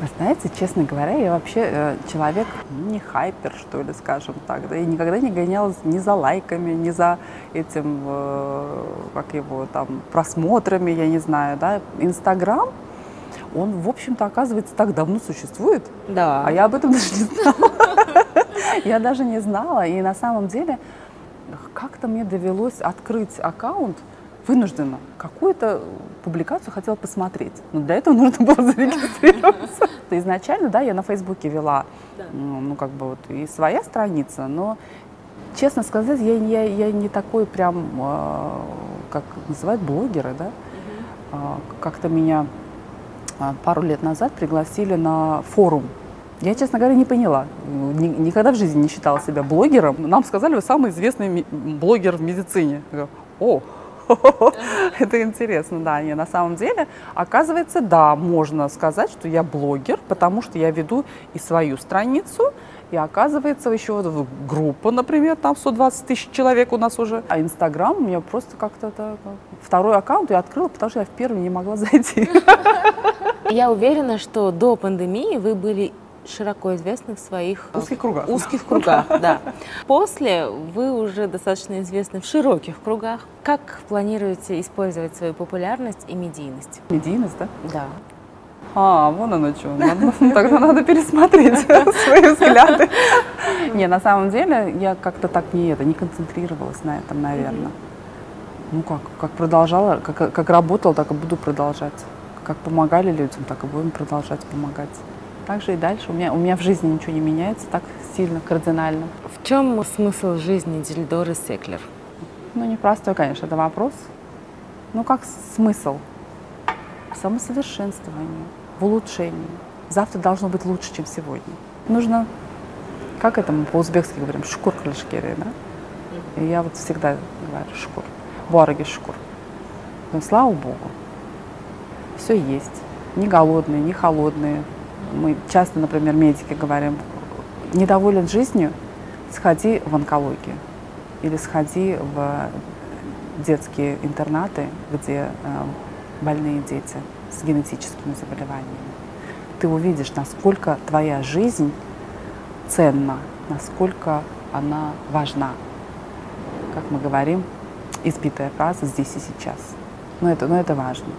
Вы знаете, честно говоря, я вообще э, человек не хайпер, что ли, скажем так, да, и никогда не гонялась ни за лайками, ни за этим, э, как его там, просмотрами, я не знаю, да. Инстаграм, он, в общем-то, оказывается, так давно существует, Да. а я об этом даже не знала. Я даже не знала, и на самом деле как-то мне довелось открыть аккаунт вынужденно. Какую-то публикацию хотела посмотреть. Но для этого нужно было зарегистрироваться. (laughs) Изначально, да, я на Фейсбуке вела, м, ну, как бы вот и своя страница, но, честно сказать, я, я, я не такой прям, э, как называют, блогеры, да. А, Как-то меня пару лет назад пригласили на форум. Я, честно говоря, не поняла. Ни- никогда в жизни не считала себя блогером. Нам сказали, вы самый известный блогер в медицине. Я говорю, О, (laughs) это интересно, да. Не, на самом деле, оказывается, да, можно сказать, что я блогер, потому что я веду и свою страницу, и оказывается, еще вот в- группа, например, там 120 тысяч человек у нас уже. А Инстаграм у меня просто как-то так, второй аккаунт я открыла, потому что я в первый не могла (laughs) зайти. Я уверена, что до пандемии вы были широко известны в своих э, Узких кругах. узких кругах, (laughs) да. После вы уже достаточно известны в широких кругах. Как планируете использовать свою популярность и медийность? Медийность, да? Да. А, вон оно что. (laughs) Тогда надо пересмотреть (laughs) свои взгляды. Не, на самом деле, я как-то так не это, не концентрировалась на этом, наверное. Ну как, как продолжала, как, как работала, так и буду продолжать. Как помогали людям, так и будем продолжать помогать. Так же и дальше. У меня, у меня в жизни ничего не меняется так сильно, кардинально. В чем смысл жизни Дильдоры Секлер? Ну, непростой, конечно, это вопрос. Ну, как смысл? В самосовершенствовании, в улучшении. Завтра должно быть лучше, чем сегодня. Нужно, как это мы по-узбекски говорим, шкур крылышкери, да? И я вот всегда говорю шкур. Буараги шкур. Но слава Богу, все есть. Не голодные, не холодные. Мы часто, например, медики говорим, недоволен жизнью, сходи в онкологию или сходи в детские интернаты, где э, больные дети с генетическими заболеваниями. Ты увидишь, насколько твоя жизнь ценна, насколько она важна. Как мы говорим, избитая фраза «здесь и сейчас». Но это, но это важно.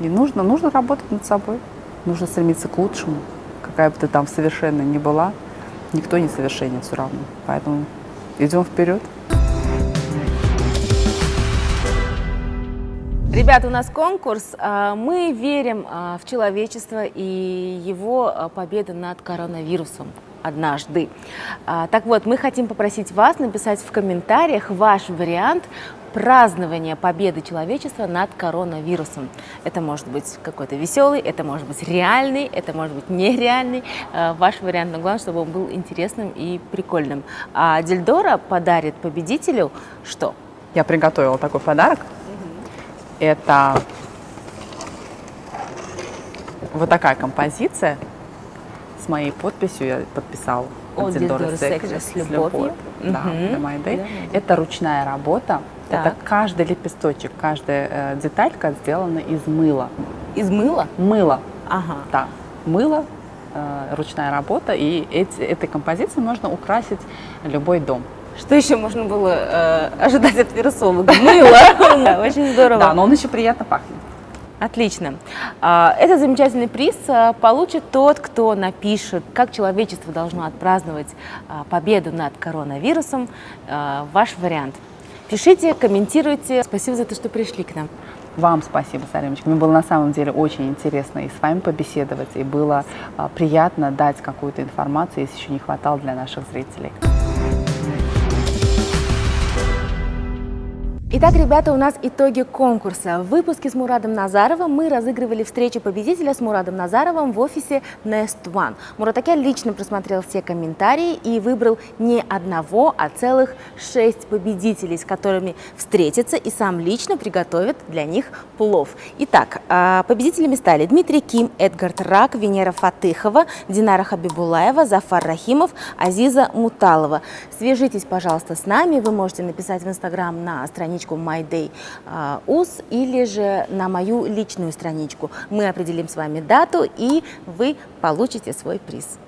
И нужно, нужно работать над собой, нужно стремиться к лучшему. Какая бы ты там совершенно ни была, никто не совершенен все равно. Поэтому идем вперед. Ребята, у нас конкурс. А, Мы верим а, в человечество и его а, победу над коронавирусом однажды. Так вот, мы хотим попросить вас написать в комментариях ваш вариант празднования победы человечества над коронавирусом. Это может быть какой-то веселый, это может быть реальный, это может быть нереальный. Ваш вариант, но главное, чтобы он был интересным и прикольным. А Дельдора подарит победителю что? Я приготовила такой подарок. Это вот такая композиция с моей подписью. Я подписала От Секлер Секлер с любовью. Да, Day. Да, Это ручная работа. Это Так. каждый лепесточек, каждая э, деталька сделана из мыла. Из мыла? Мыло. Ага. Да, мыло, э, ручная работа. И эти, этой композицией можно украсить любой дом. Что еще можно было э, ожидать от вирусолога? (laughs) Мыло. Очень здорово. Да, но он еще приятно пахнет. Отлично. А, Этот замечательный приз а, получит тот, кто напишет, как человечество должно отпраздновать а, победу над коронавирусом. А, Ваш вариант. Пишите, комментируйте. Спасибо за то, что пришли к нам. Вам спасибо, Салимочка. Мне было на самом деле очень интересно и с вами побеседовать, и было а, приятно дать какую-то информацию, если еще не хватало для наших зрителей. Итак, ребята, у нас итоги конкурса. В выпуске с Мурадом Назаровым мы разыгрывали встречу победителя с Мурадом Назаровым в офисе Nest One. Муратакян лично просмотрел все комментарии и выбрал не одного, а целых шесть победителей, с которыми встретится и сам лично приготовит для них плов. Итак, а, победителями стали Дмитрий Ким, Эдгард Рак, Венера Фатыхова, Динара Хабибулаева, Зафар Рахимов, Азиза Муталова. Свяжитесь, пожалуйста, с нами. Вы можете написать в Инстаграм на страничку My Day а, или же на мою личную страничку. Мы определим с вами дату, и вы получите свой приз.